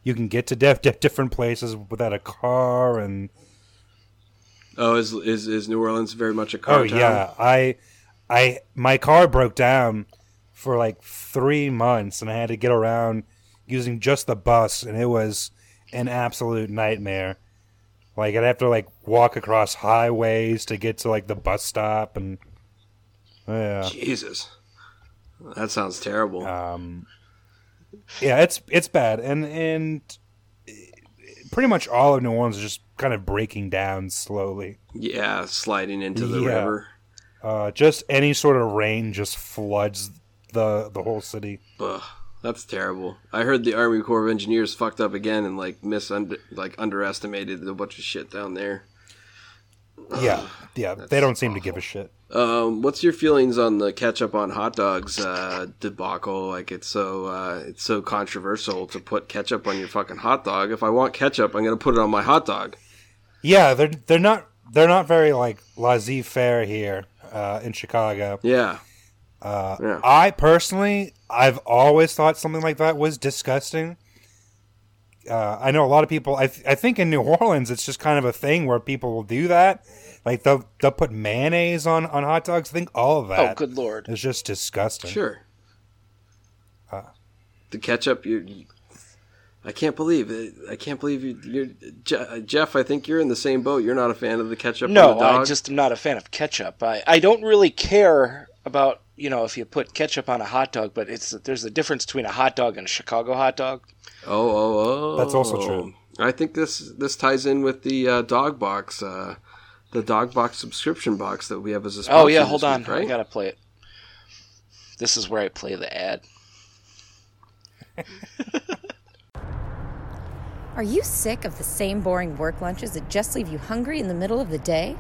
You can get to def- dif- different places without a car, and Oh, is is, is New Orleans very much a car oh town? yeah, I, I my car broke down for like three months, and I had to get around using just the bus, and it was an absolute nightmare. Like I'd have to like walk across highways to get to like the bus stop, and yeah, Jesus, that sounds terrible. um, yeah, it's it's bad, and and pretty much all of New Orleans is just kind of breaking down slowly. yeah, sliding into the Yeah. river. Uh, just any sort of rain just floods the the whole city. Ugh, that's terrible. I heard the Army Corps of Engineers fucked up again and like misunder like underestimated a bunch of shit down there. Yeah, yeah, they don't seem to give a shit. Um, what's your feelings on the ketchup on hot dogs uh, debacle? Like it's so uh, it's so controversial to put ketchup on your fucking hot dog. If I want ketchup, I'm gonna put it on my hot dog. Yeah, they're they're not they're not very like laissez faire here uh, in Chicago. Yeah, Uh, Yeah. I personally, I've always thought something like that was disgusting. Uh, I know a lot of people. I th- I think in New Orleans, it's just kind of a thing where people will do that. Like they'll they'll put mayonnaise on on hot dogs. I think all of that. Oh, that good lord. It's just disgusting. sure. Uh. the ketchup, you. You- I can't believe it. I can't believe you, you're Jeff. I think you're in the same boat. You're not a fan of the ketchup. on No, the dog? I just am not a fan of ketchup. I, I don't really care about you know if you put ketchup on a hot dog, but it's there's a difference between a hot dog and a Chicago hot dog. Oh, oh, oh. That's also true. I think this this ties in with the uh, dog box, uh, the dog box subscription box that we have as a Oh yeah, hold on, week, I gotta play it. This is where I play the ad. Are you sick of the same boring work lunches that just leave you hungry in the middle of the day?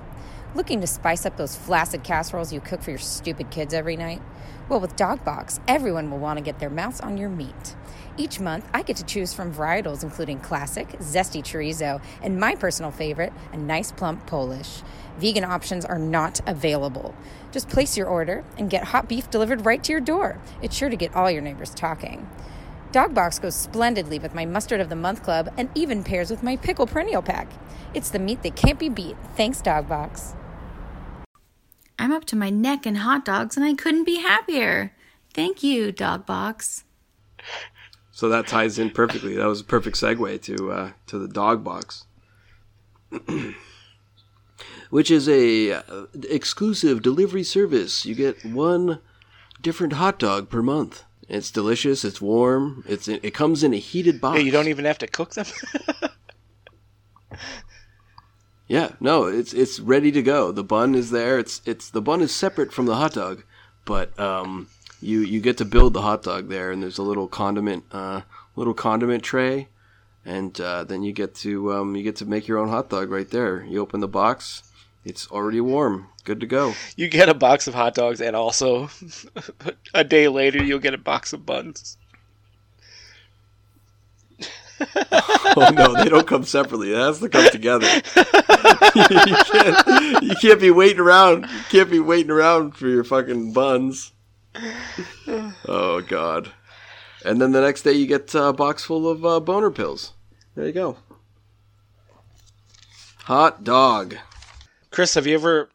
Looking to spice up those flaccid casseroles you cook for your stupid kids every night? Well, with Dogbox, everyone will want to get their mouths on your meat. Each month, I get to choose from varietals including classic, zesty chorizo, and my personal favorite, a nice plump Polish. Vegan options are not available. Just place your order and get hot beef delivered right to your door. It's sure to get all your neighbors talking. Dogbox goes splendidly with my Mustard of the Month Club and even pairs with my Pickle Perennial Pack. It's the meat that can't be beat. Thanks, Dog box. I'm up to my neck in hot dogs and I couldn't be happier. Thank you, Dog box. So that ties in perfectly. That was a perfect segue to uh, to the dog box, which is a uh, exclusive delivery service. You get one different hot dog per month. It's delicious. It's warm. It's it comes in a heated box. Hey, you don't even have to cook them. Yeah, no, it's it's ready to go. The bun is there. It's it's the bun is separate from the hot dog, but um, you you get to build the hot dog there, and there's a little condiment uh, little condiment tray, and uh, then you get to um, you get to make your own hot dog right there. You open the box, it's already warm, good to go. you get a box of hot dogs, and also a day later you'll get a box of buns. oh no, they don't come separately. It has to come together. you, can't, you can't be waiting around. You can't be waiting around for your fucking buns. Oh god. And then the next day you get a box full of uh, boner pills. There you go. Hot dog. Chris, have you ever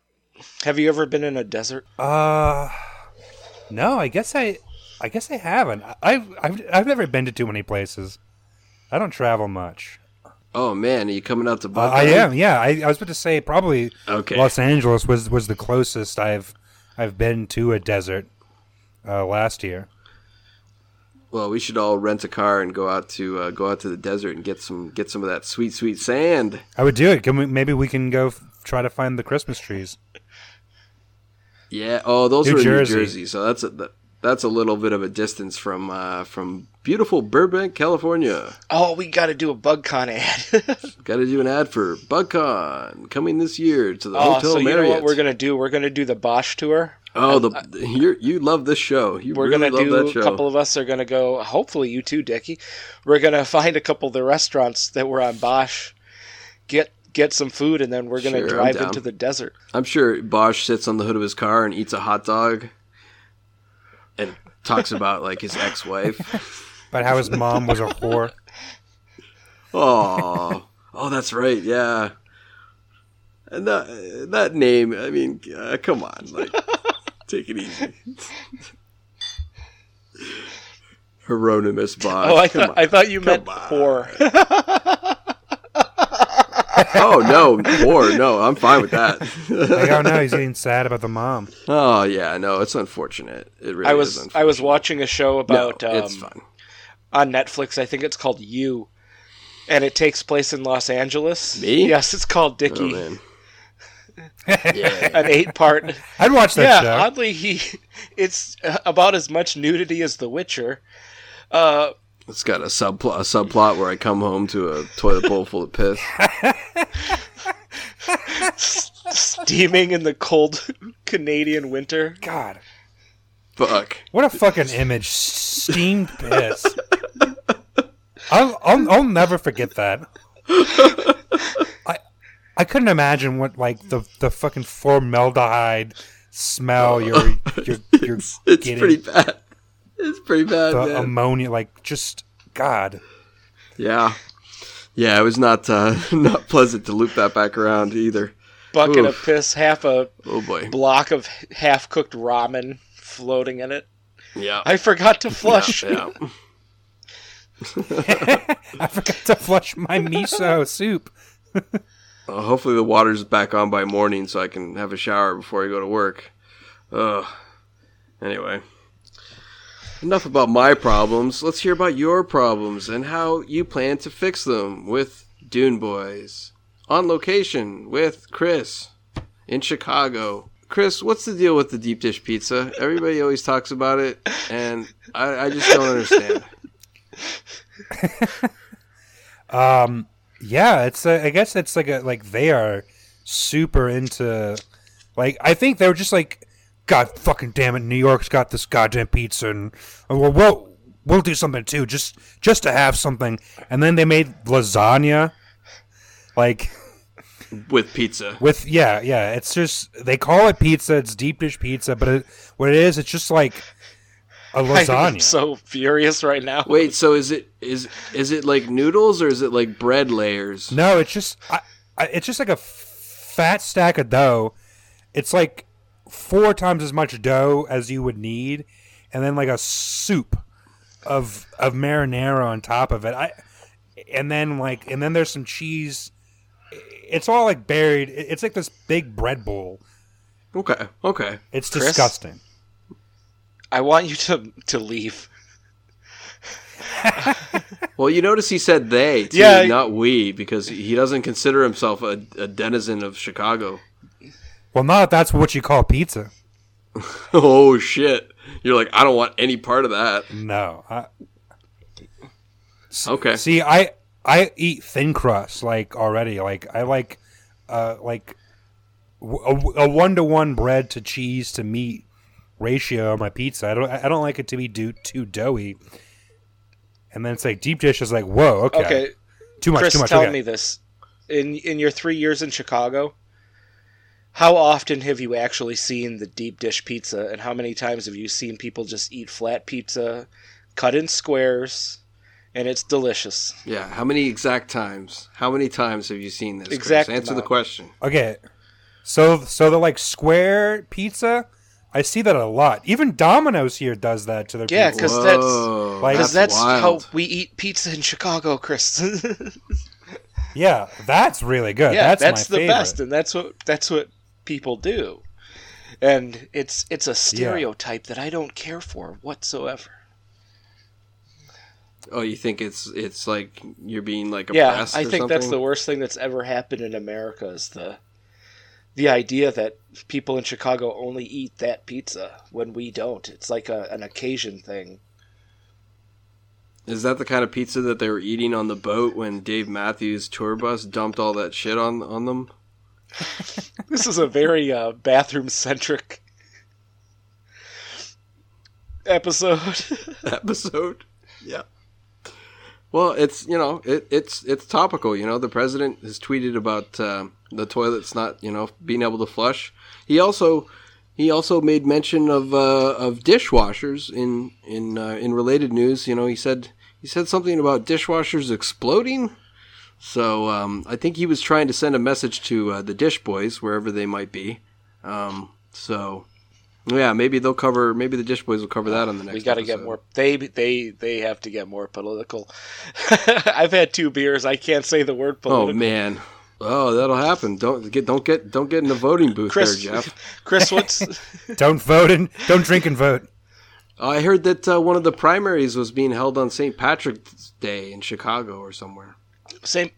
have you ever been in a desert? Uh, no, I guess I, I guess I haven't. I- I've I've I've never been to too many places. I don't travel much. Oh man, are you coming out to Uh, I am, yeah. I, I was about to say probably Okay. Los Angeles was was the closest I've I've been to a desert uh, last year. Well, we should all rent a car and go out to uh, go out to the desert and get some get some of that sweet sweet sand. I would do it. Can we, maybe we can go f- try to find the Christmas trees. Yeah. Oh, those New are in Jersey. New Jersey. So that's a that- that's a little bit of a distance from uh, from beautiful Burbank, California. Oh, we got to do a BugCon ad. Got to do an ad for BugCon coming this year to the oh, Hotel so you Marriott. know what we're gonna do? We're gonna do the Bosch tour. oh, the you you love this show. You We're really gonna love do that show. a couple of us are gonna go. Hopefully, you too, Dickie. We're gonna find a couple of the restaurants that were on Bosch. Get get some food, and then we're gonna Sure, drive into the desert. I'm sure Bosch sits on the hood of his car and eats a hot dog, and talks about like his ex-wife. But how his mom was a whore. Oh, oh, that's right. Yeah, and that that name. I mean, uh, come on, like, take it easy. Hieronymus Bosch. Oh, I Come thought I thought you meant Come on. whore. Oh no, war. No, I'm fine with that. Like, oh no, he's getting sad about the mom. oh yeah, no, it's unfortunate. It really I is was unfortunate. I was watching a show about no, it's um, fine. on Netflix. I think it's called You, and it takes place in Los Angeles. Me? Yes, it's called Oh Dickie. man. yeah. An eight-part. I'd watch that yeah, show. oddly, he it's uh, about as much nudity as The Witcher. Uh, It's got a subplot, a subplot where I come home to a toilet bowl full of piss. steaming in the cold Canadian winter. God, Fuck. what a fucking image! Steamed piss. I'll, I'll I'll never forget that. I I couldn't imagine what like the the fucking formaldehyde smell you're you're you're It's, it's getting. pretty bad. It's pretty bad, the man. ammonia, like just God. yeah. Yeah, it was not uh, not pleasant to loop that back around either. Bucket Oof. of piss, half a Oh boy. block of half-cooked ramen floating in it. Yeah. I forgot to flush. Yeah. I forgot to flush my miso soup. Uh, hopefully the water's back on by morning so I can have a shower before I go to work. Ugh. Anyway. Enough about my problems. Let's hear about your problems and how you plan to fix them with Dune Boys. On location with Chris in Chicago. Chris, what's the deal with the deep dish pizza? Everybody always talks about it, and I, I just don't understand. Um, yeah, it's a, I guess it's like a like they are super into like I think they're just like God fucking damn it, New York's got this goddamn pizza and well we'll we'll do something too just just to have something and then they made lasagna like With pizza. with yeah yeah it's just they call it pizza it's deep dish pizza but it, what it is it's just like a I'm lasagna so furious right now. Wait, so is it is is it like noodles or is it like bread layers? No, it's just I, I, it's just like a f- fat stack of dough. It's like four times as much dough as you would need, and then like a soup of of marinara on top of it. I and then like and then there's some cheese. It's all like buried. It's like this big bread bowl. Okay, okay. It's Chris? disgusting. I want you to to leave. Well, you notice he said they, too, Yeah, not we, because he doesn't consider himself a, a denizen of Chicago. Well, not if that's what you call pizza. oh shit! You're like, I don't want any part of that. No. I, Okay. See, I I eat thin crust like already. Like I like uh like a one to one bread to cheese to meat ratio on my pizza. I don't I don't like it to be do, too doughy. And then it's like deep dish is like whoa okay, Okay, too much Chris, too much. tell okay. me this: in in your three years in Chicago, how often have you actually seen the deep dish pizza, and how many times have you seen people just eat flat pizza, cut in squares, and it's delicious? Yeah. How many exact times? How many times have you seen this? Chris? Exact Answer the question. Okay, so so the like square pizza, I see that a lot. Even Domino's here does that to their Yeah, pizza. 'cause that's- like- Because that's, wild. how we eat pizza in Chicago, Chris. yeah, that's really good. yeah, that's, that's, my the favorite. best, and that's what that's what people do. And it's it's a stereotype that I don't care for whatsoever. Oh, you think it's it's like you're being like yeah, I or think that's the worst thing that's ever happened in America is the the idea that people in Chicago only eat that pizza when we don't. It's like a, an occasion thing. Is that the kind of pizza that they were eating on the boat when Dave Matthews tour bus dumped all that shit on on them? This is a very uh, bathroom centric episode. episode. Yeah. Well, it's you know it, it's it's topical. You know, the president has tweeted about uh, the toilets not you know being able to flush. He also he also made mention of uh, of dishwashers in in uh, in related news. You know, he said he said something about dishwashers exploding. So um, I think he was trying to send a message to uh, the dish boys wherever they might be. Um, so Yeah, maybe they'll cover. Maybe the Dish Boys will cover that on the next. we got to get more. They they they have to get more political. I've had two beers. I can't say the word political. Oh man. Oh, that'll happen. Don't get don't get don't get in the voting booth Chris, there, Jeff. Chris, what's Don't vote and don't drink and vote. I heard that uh, one of the primaries was being held on St. Patrick's Day in Chicago or somewhere. St.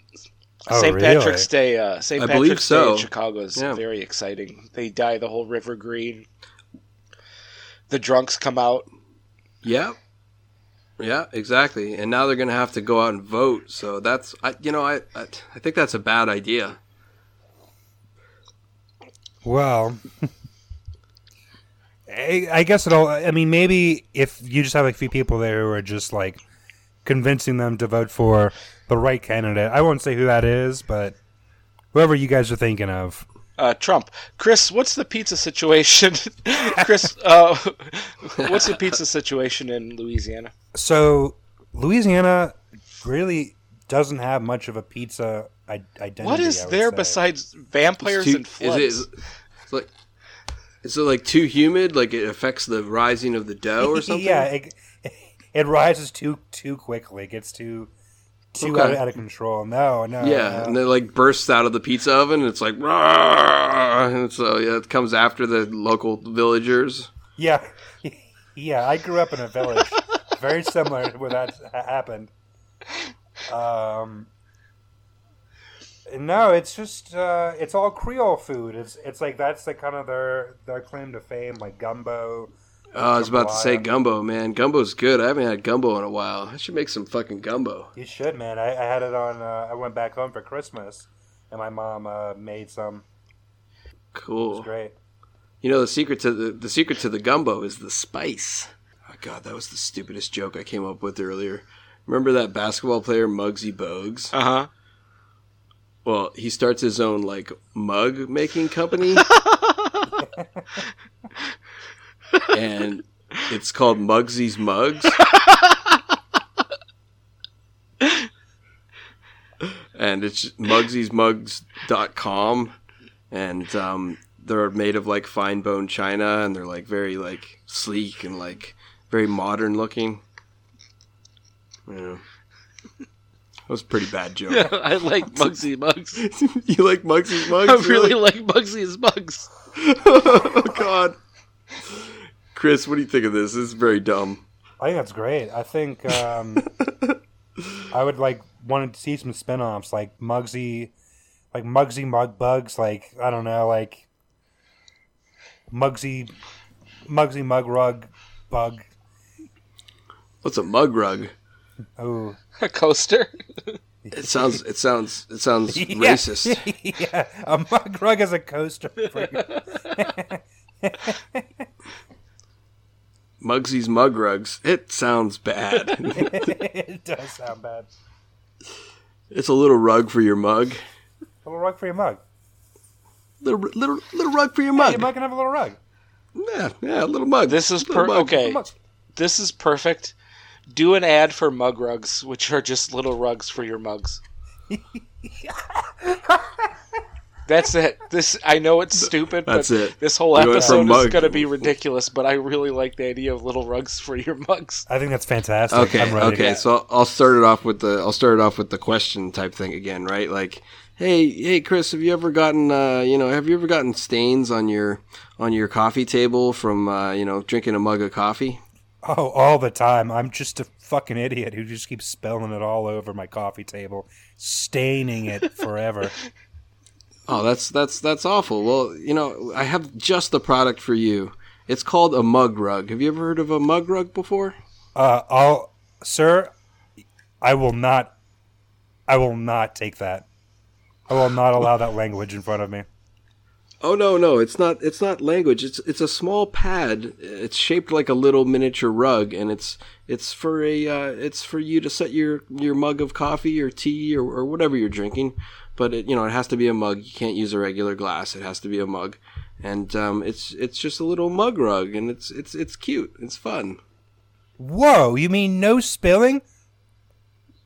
Oh, St. really? Patrick's Day? Uh, St. I Patrick's believe Day in Chicago is Yeah. very exciting. They dye the whole river green. The drunks come out. Yeah. Yeah, exactly. And now they're going to have to go out and vote. So that's I you know, I I, I think that's a bad idea. Well, I, I guess it'll. I mean, maybe if you just have a few people there who are just like convincing them to vote for the right candidate. I won't say who that is, but whoever you guys are thinking of. Uh, Trump. Chris, what's the pizza situation? Chris, uh, what's the pizza situation in Louisiana? So Louisiana really doesn't have much of a pizza I- identity. What is I would there say. besides vampires too- and is floods? it is, it's like is it like too humid like it affects the rising of the dough or something? yeah, it, it rises too too quickly. It gets too too Okay. out, of, out of control. No, no. Yeah, no. and it like bursts out of the pizza oven. And it's like, and so yeah, it comes after the local villagers. Yeah, yeah. I grew up in a village very similar to where that happened. Um, no, it's just uh, it's all Creole food. It's it's like that's the kind of their their claim to fame, like gumbo. Oh, I was about to say gumbo, man. Gumbo's good. I haven't had gumbo in a while. I should make some fucking gumbo. You should, man. I, I had it on. Uh, I went back home for Christmas, and my mom uh, made some. It was Cool. great. You know the secret to the the secret to the gumbo is the spice. Oh god, that was the stupidest joke I came up with earlier. Remember that basketball player Muggsy Bogues? Uh huh. Well, he starts his own like mug making company. and it's called Mugsy's Mugs. and it's muggsy'smugs.com and um, they're made of like fine bone china and they're like very like sleek and like very modern looking. Yeah. That was a pretty bad joke. Yeah, I like Mugsy Mugs. you like Mugsy's Mugs? I really like Mugsy's Mugs. oh God, Chris, what do you think of this? This is very dumb. I think that's great. I think um, I would like wanted to see some spin-offs like Mugsy, like Mugsy Mug Bugs, like I don't know, like Mugsy, Mugsy Mug Rug Bug. What's a mug rug? Oh, A coaster. It sounds. It sounds. It sounds Yeah. racist. yeah, a mug rug is a coaster. For you. Muggsy's mug rugs. It sounds bad. it does sound bad. it's a little rug for your mug. A little rug for your mug. Little little little rug for your Hey, mug. your mug can have a little rug. Yeah, yeah, a little mug. This is Little per- mug. okay. This is perfect. Do an ad for mug rugs, which are just little rugs for your mugs. That's it. This I know it's stupid, That's but it. this whole You went from episode is mug- going to be ridiculous. But I really like the idea of little rugs for your mugs. I think that's fantastic. Okay, I'm ready to okay. go. So I'll start it off with the I'll start it off with the question type thing again, right? Like, hey, hey, Chris, have you ever gotten uh, you know, have you ever gotten stains on your on your coffee table from uh, you know drinking a mug of coffee? Oh, all the time. I'm just a fucking idiot who just keeps spilling it all over my coffee table, staining it forever. Oh, that's that's that's awful. Well, you know, I have just the product for you. It's called a mug rug. Have you ever heard of a mug rug before? Uh, I'll, sir, I will not, I will not take that. I will not allow that language in front of me. Oh no, no, it's not. It's not language. It's it's a small pad. It's shaped like a little miniature rug, and it's it's for a uh, it's for you to set your your mug of coffee or tea or, or whatever you're drinking. But it, you know, it has to be a mug. You can't use a regular glass. It has to be a mug, and um, it's it's just a little mug rug, and it's it's it's cute. It's fun. Whoa, you mean no spilling?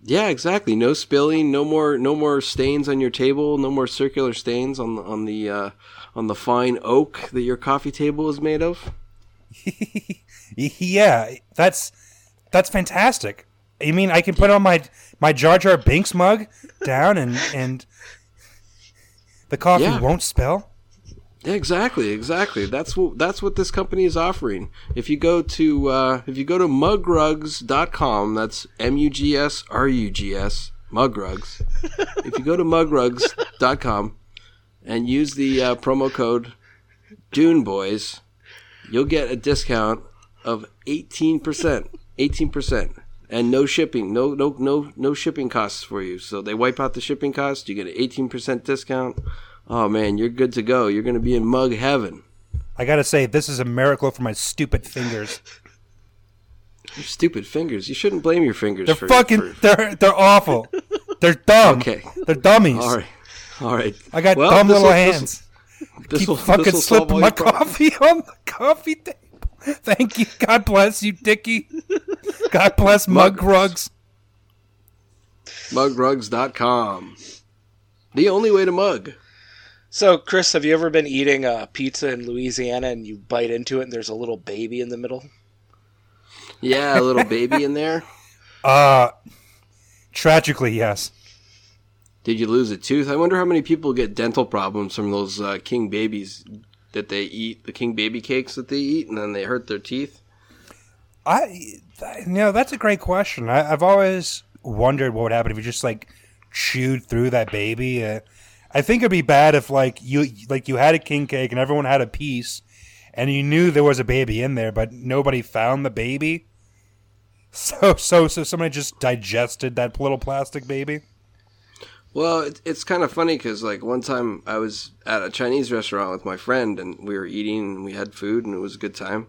Yeah, exactly. No spilling. No more no more stains on your table. No more circular stains on the on the uh, on the fine oak that your coffee table is made of. yeah, that's that's fantastic. You mean I can put on my my Jar Jar Binks mug down and and the coffee Yeah. won't spill? Exactly, exactly. That's what that's what this company is offering. If you go to uh, if you go to mugrugs.com, that's M U G S R U G S mugrugs. if you go to mugrugs.com and use the uh, promo code Dune Boys, you'll get a discount of 18%. 18%. And no shipping, no no no no shipping costs for you. So they wipe out the shipping costs. you get an 18% discount. Oh man, you're good to go. You're going to be in mug heaven. I gotta say, this is a miracle for my stupid fingers. Your stupid fingers. You shouldn't blame your fingers They're for fucking. for- They're they're awful. They're dumb. Okay. They're dummies. all right. All right. I got Well, dumb little this'll- hands. This Keep will fucking this will solve slipping my your problems. coffee on the coffee table. Thank you. God bless you, Dickie. God bless Mug Rugs. Mugrugs.com. The only way to mug. So, Chris, have you ever been eating a pizza in Louisiana and you bite into it and there's a little baby in the middle? Yeah, a little baby in there. Uh, tragically, yes. Did you lose a tooth? I wonder how many people get dental problems from those uh, king babies that they eat, the king baby cakes that they eat, and then they hurt their teeth. I, you know, that's a great question. I, I've always wondered what would happen if you just like chewed through that baby. Uh, I think it'd be bad if like you like you had a king cake and everyone had a piece, and you knew there was a baby in there, but nobody found the baby. So so so somebody just digested that little plastic baby. Well, it, it's kind of funny because like one time I was at a Chinese restaurant with my friend and we were eating and we had food and it was a good time,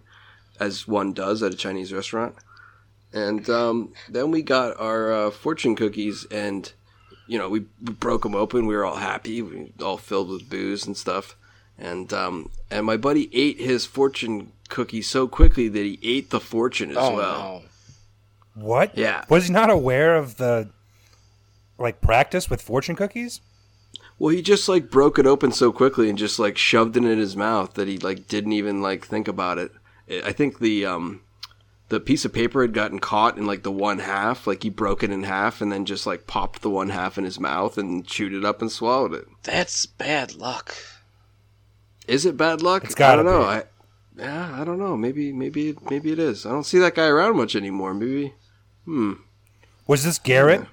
as one does at a Chinese restaurant. And um, then we got our uh, fortune cookies and you know we, we broke them open. We were all happy, we all filled with booze and stuff. And um, and my buddy ate his fortune cookie so quickly that he ate the fortune as oh, well. no. What? Yeah. Was he not aware of the like practice with fortune cookies? Well, he just like broke it open so quickly and just like shoved it in his mouth that he like didn't even like think about it. I I think the um the piece of paper had gotten caught in like the one half, like he broke it in half and then just like popped the one half in his mouth and chewed it up and swallowed it. That's bad luck. Is it bad luck? It's gotta I don't know. be. I yeah, I don't know. Maybe maybe it, maybe it is. I don't see that guy around much anymore. Maybe hmm. Was this Garrett?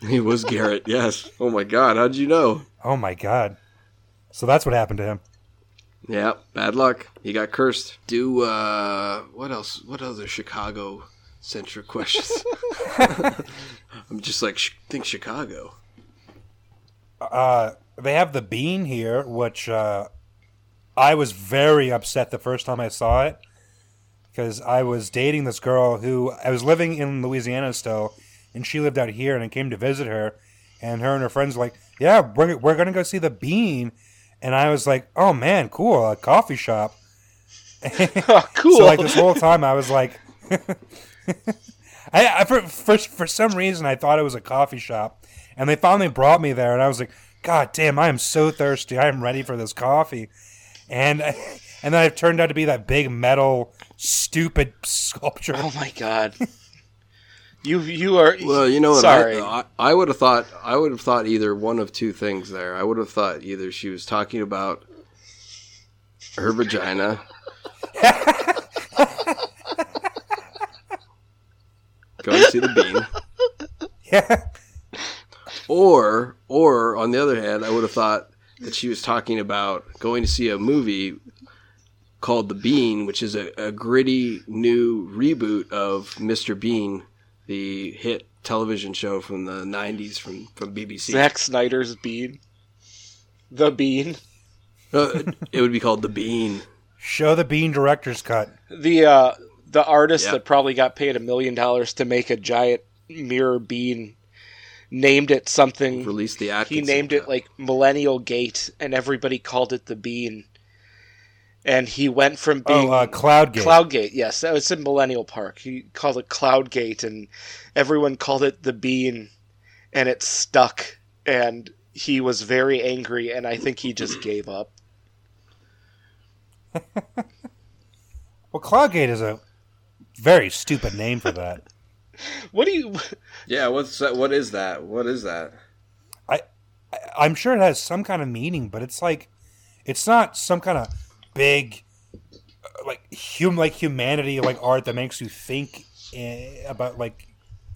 He was Garrett. yes. Oh my God. How'd you know? Oh my god. So that's what happened to him. Yeah, bad luck. He got cursed. Do uh what else? What other Chicago centric questions? I'm just like think Chicago. Uh, they have the bean here, which uh, I was very upset the first time I saw it because I was dating this girl who I was living in Louisiana still, and she lived out here, and I came to visit her, and her and her friends were like, "Yeah, we're we're gonna go see the bean," and I was like, "Oh man, cool, a coffee shop." Oh, cool. So like this whole time, I was like, I, I for, for for some reason I thought it was a coffee shop, and they finally brought me there, and I was like, God damn, I am so thirsty. I am ready for this coffee, and and then it turned out to be that big metal stupid sculpture. oh my god. You you are Well, you know what? Sorry. I, I, would have thought I would have thought either one of two things there. I would have thought either she was talking about her vagina. Go and see the bean. Yeah, Or, or on the other hand, I would have thought that she was talking about going to see a movie called The Bean, which is a, a gritty new reboot of Mr. Bean, the hit television show from the '90s from from BBC. Zack Snyder's bean. The bean. Uh, it would be called The Bean. show the bean director's cut. The uh the artist Yep. that probably got paid a million dollars to make a giant mirror bean named it something Released the he Atkinson. named it like Millennial Gate and everybody called it the bean. And he went from being Oh, uh, Cloudgate. Cloudgate, yes, that was in Millennial Park. He called it Cloudgate, and everyone called it the Bean, and it stuck. And he was very angry, and I think he just gave up. Well, Cloudgate is a very stupid name for that. What do you? Yeah, what's that? What is that? What is that? I, I'm sure it has some kind of meaning, but it's like, it's not some kind of big, uh, like hum like humanity like art that makes you think eh, about like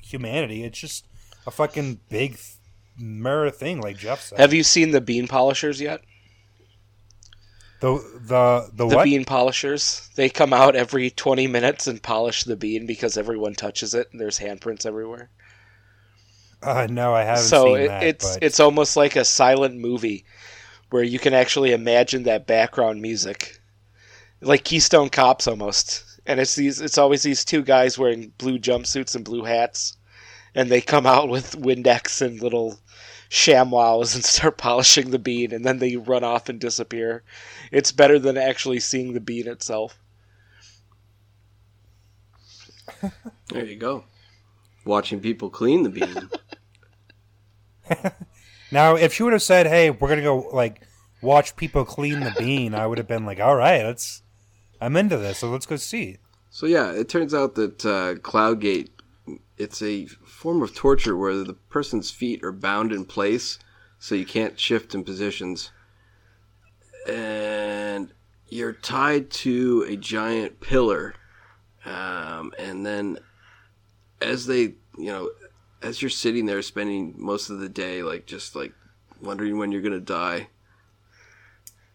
humanity. It's just a fucking big mirror thing, like Jeff said. Have you seen the bean polishers yet? the the the, The bean polishers. They come out every 20 minutes and polish the bean because everyone touches it and there's handprints everywhere. Uh, no, I haven't so seen it, that. it's but it's almost like a silent movie where you can actually imagine that background music. Like Keystone Cops almost. And it's these it's always these two guys wearing blue jumpsuits and blue hats and they come out with Windex and little ShamWows and start polishing the bean and then they run off and disappear. It's better than actually seeing the bean itself. There you go. Watching people clean the bean. now if she would have said, "Hey, we're gonna go like watch people clean the bean," I would have been like, "All right, let's." I'm into this, so let's go see. So yeah, it turns out that uh, Cloudgate it's a form of torture where the person's feet are bound in place, so you can't shift in positions, and you're tied to a giant pillar, um, and then as they, you know, as you're sitting there spending most of the day, like just like wondering when you're gonna die.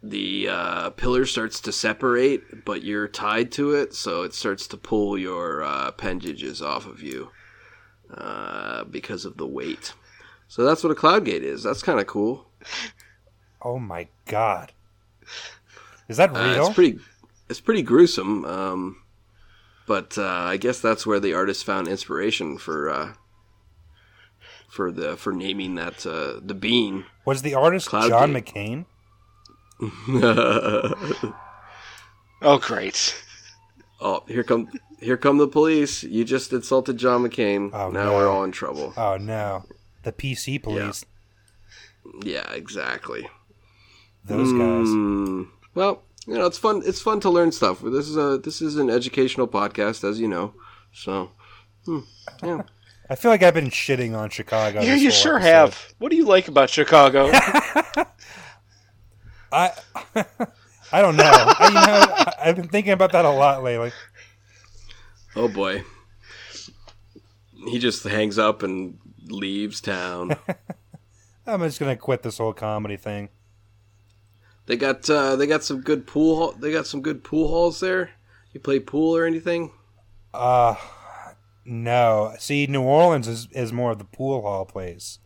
The uh, pillar starts to separate, but you're tied to it, so it starts to pull your uh, appendages off of you uh, because of the weight. So that's what a cloud gate is. That's kind of cool. Oh my god, is that Uh, real? it's pretty. It's pretty gruesome. Um, but uh, I guess that's where the artist found inspiration for uh, for the for naming that uh, the bean. Was the artist Cloud John. McCain? Oh great. oh, here come here come the police. You just insulted John McCain. Oh, now no. we're all in trouble. Oh no, the PC police. Yeah, exactly. Those guys. Mm, well, you know, it's fun. It's fun to learn stuff. This is a this is an educational podcast, as you know. So, hmm, yeah. I feel like I've been shitting on Chicago. Yeah, you sure episode. have. What do you like about Chicago? I I don't know. I, you know, I've been thinking about that a lot lately. Oh boy. He just hangs up and leaves town. I'm just gonna quit this whole comedy thing. they got uh, they got some good pool. They got some good pool halls there. You play pool or anything? Uh no. See, New Orleans is, is more of the pool hall place.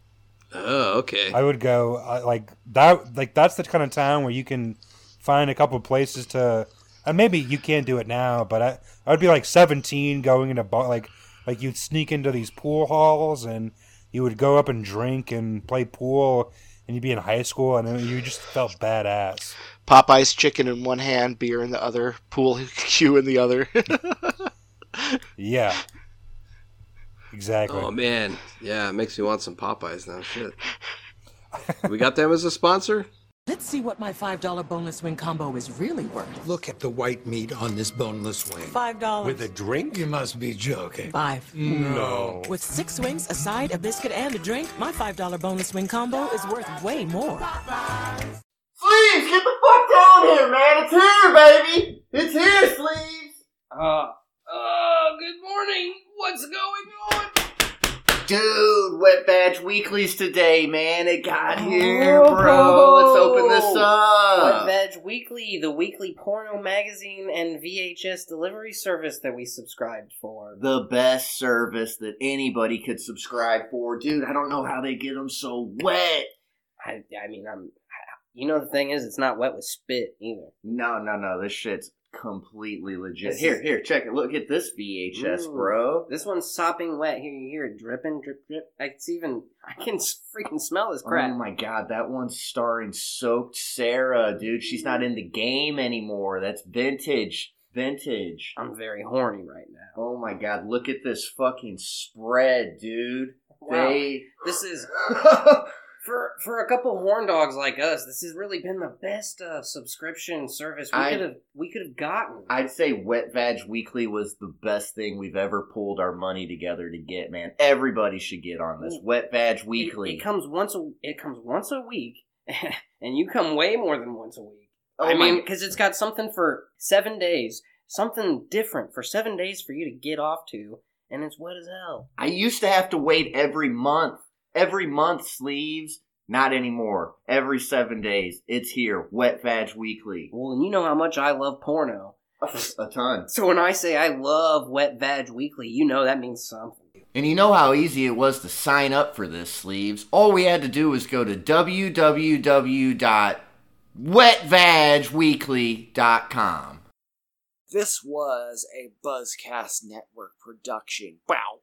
Oh, okay. I would go uh, like that. Like that's the kind of town where you can find a couple places to. And maybe you can't do it now, but I I would be like 17 going into bar like like you'd sneak into these pool halls and you would go up and drink and play pool and you'd be in high school and you just felt badass. Popeye's chicken in one hand, beer in the other, pool cue in the other. Yeah. Exactly. Oh man, yeah, it makes me want some Popeyes now. Shit. we got them as a sponsor. Let's see what my $5 boneless wing combo is really worth. Look at the white meat on this boneless wing. $5. With a drink? You must be joking. Five. No. With six wings, a side, a biscuit, and a drink, my $5 boneless wing combo is worth way more. Sleeves, get the fuck down here, man. It's here, baby. It's here, Sleeves. Uh, uh, good morning. What's going on? Dude, Wet Vag Weeklies today, man. It got oh, here, Oh. bro. Let's open this up. Vag Weekly, the weekly porno magazine and VHS delivery service that we subscribed for. The best service that anybody could subscribe for. Dude, I don't know how they get them so wet. I, I mean, I'm. You know, the thing is, it's not wet with spit either. No, no, no. This shit's completely legit. This Here, is- here, check it. Look at this VHS, Ooh. bro. This one's sopping wet. Here, you hear it dripping, drip, drip. It's even. I can freaking smell this crap. Oh my god, that one's starring Soaked Sarah, dude. She's not in the game anymore. That's vintage. Vintage. I'm very horny right now. Oh my god, look at this fucking spread, dude. Wow. They This is For for a couple horn dogs like us, this has really been the best uh, subscription service we could have we could have gotten. I'd say Wet Vag Weekly was the best thing we've ever pulled our money together to get, man. Everybody should get on this. Wet Vag It- Weekly. It, comes once a it comes once a week, and you come way more than once a week. Oh I mean, because it's got something for seven days, something different for seven days for you to get off to, and it's wet as hell. I used to have to wait every month. Every month, sleeves. Not anymore. Every seven days. It's here. Wet Vag Weekly. Well, and you know how much I love porno. A ton. So when I say I love Wet Vag Weekly, you know that means something. And you know how easy it was to sign up for this, sleeves? All we had to do was go to www.wetvagweekly.com. This was a Buzzcast Network production. Wow.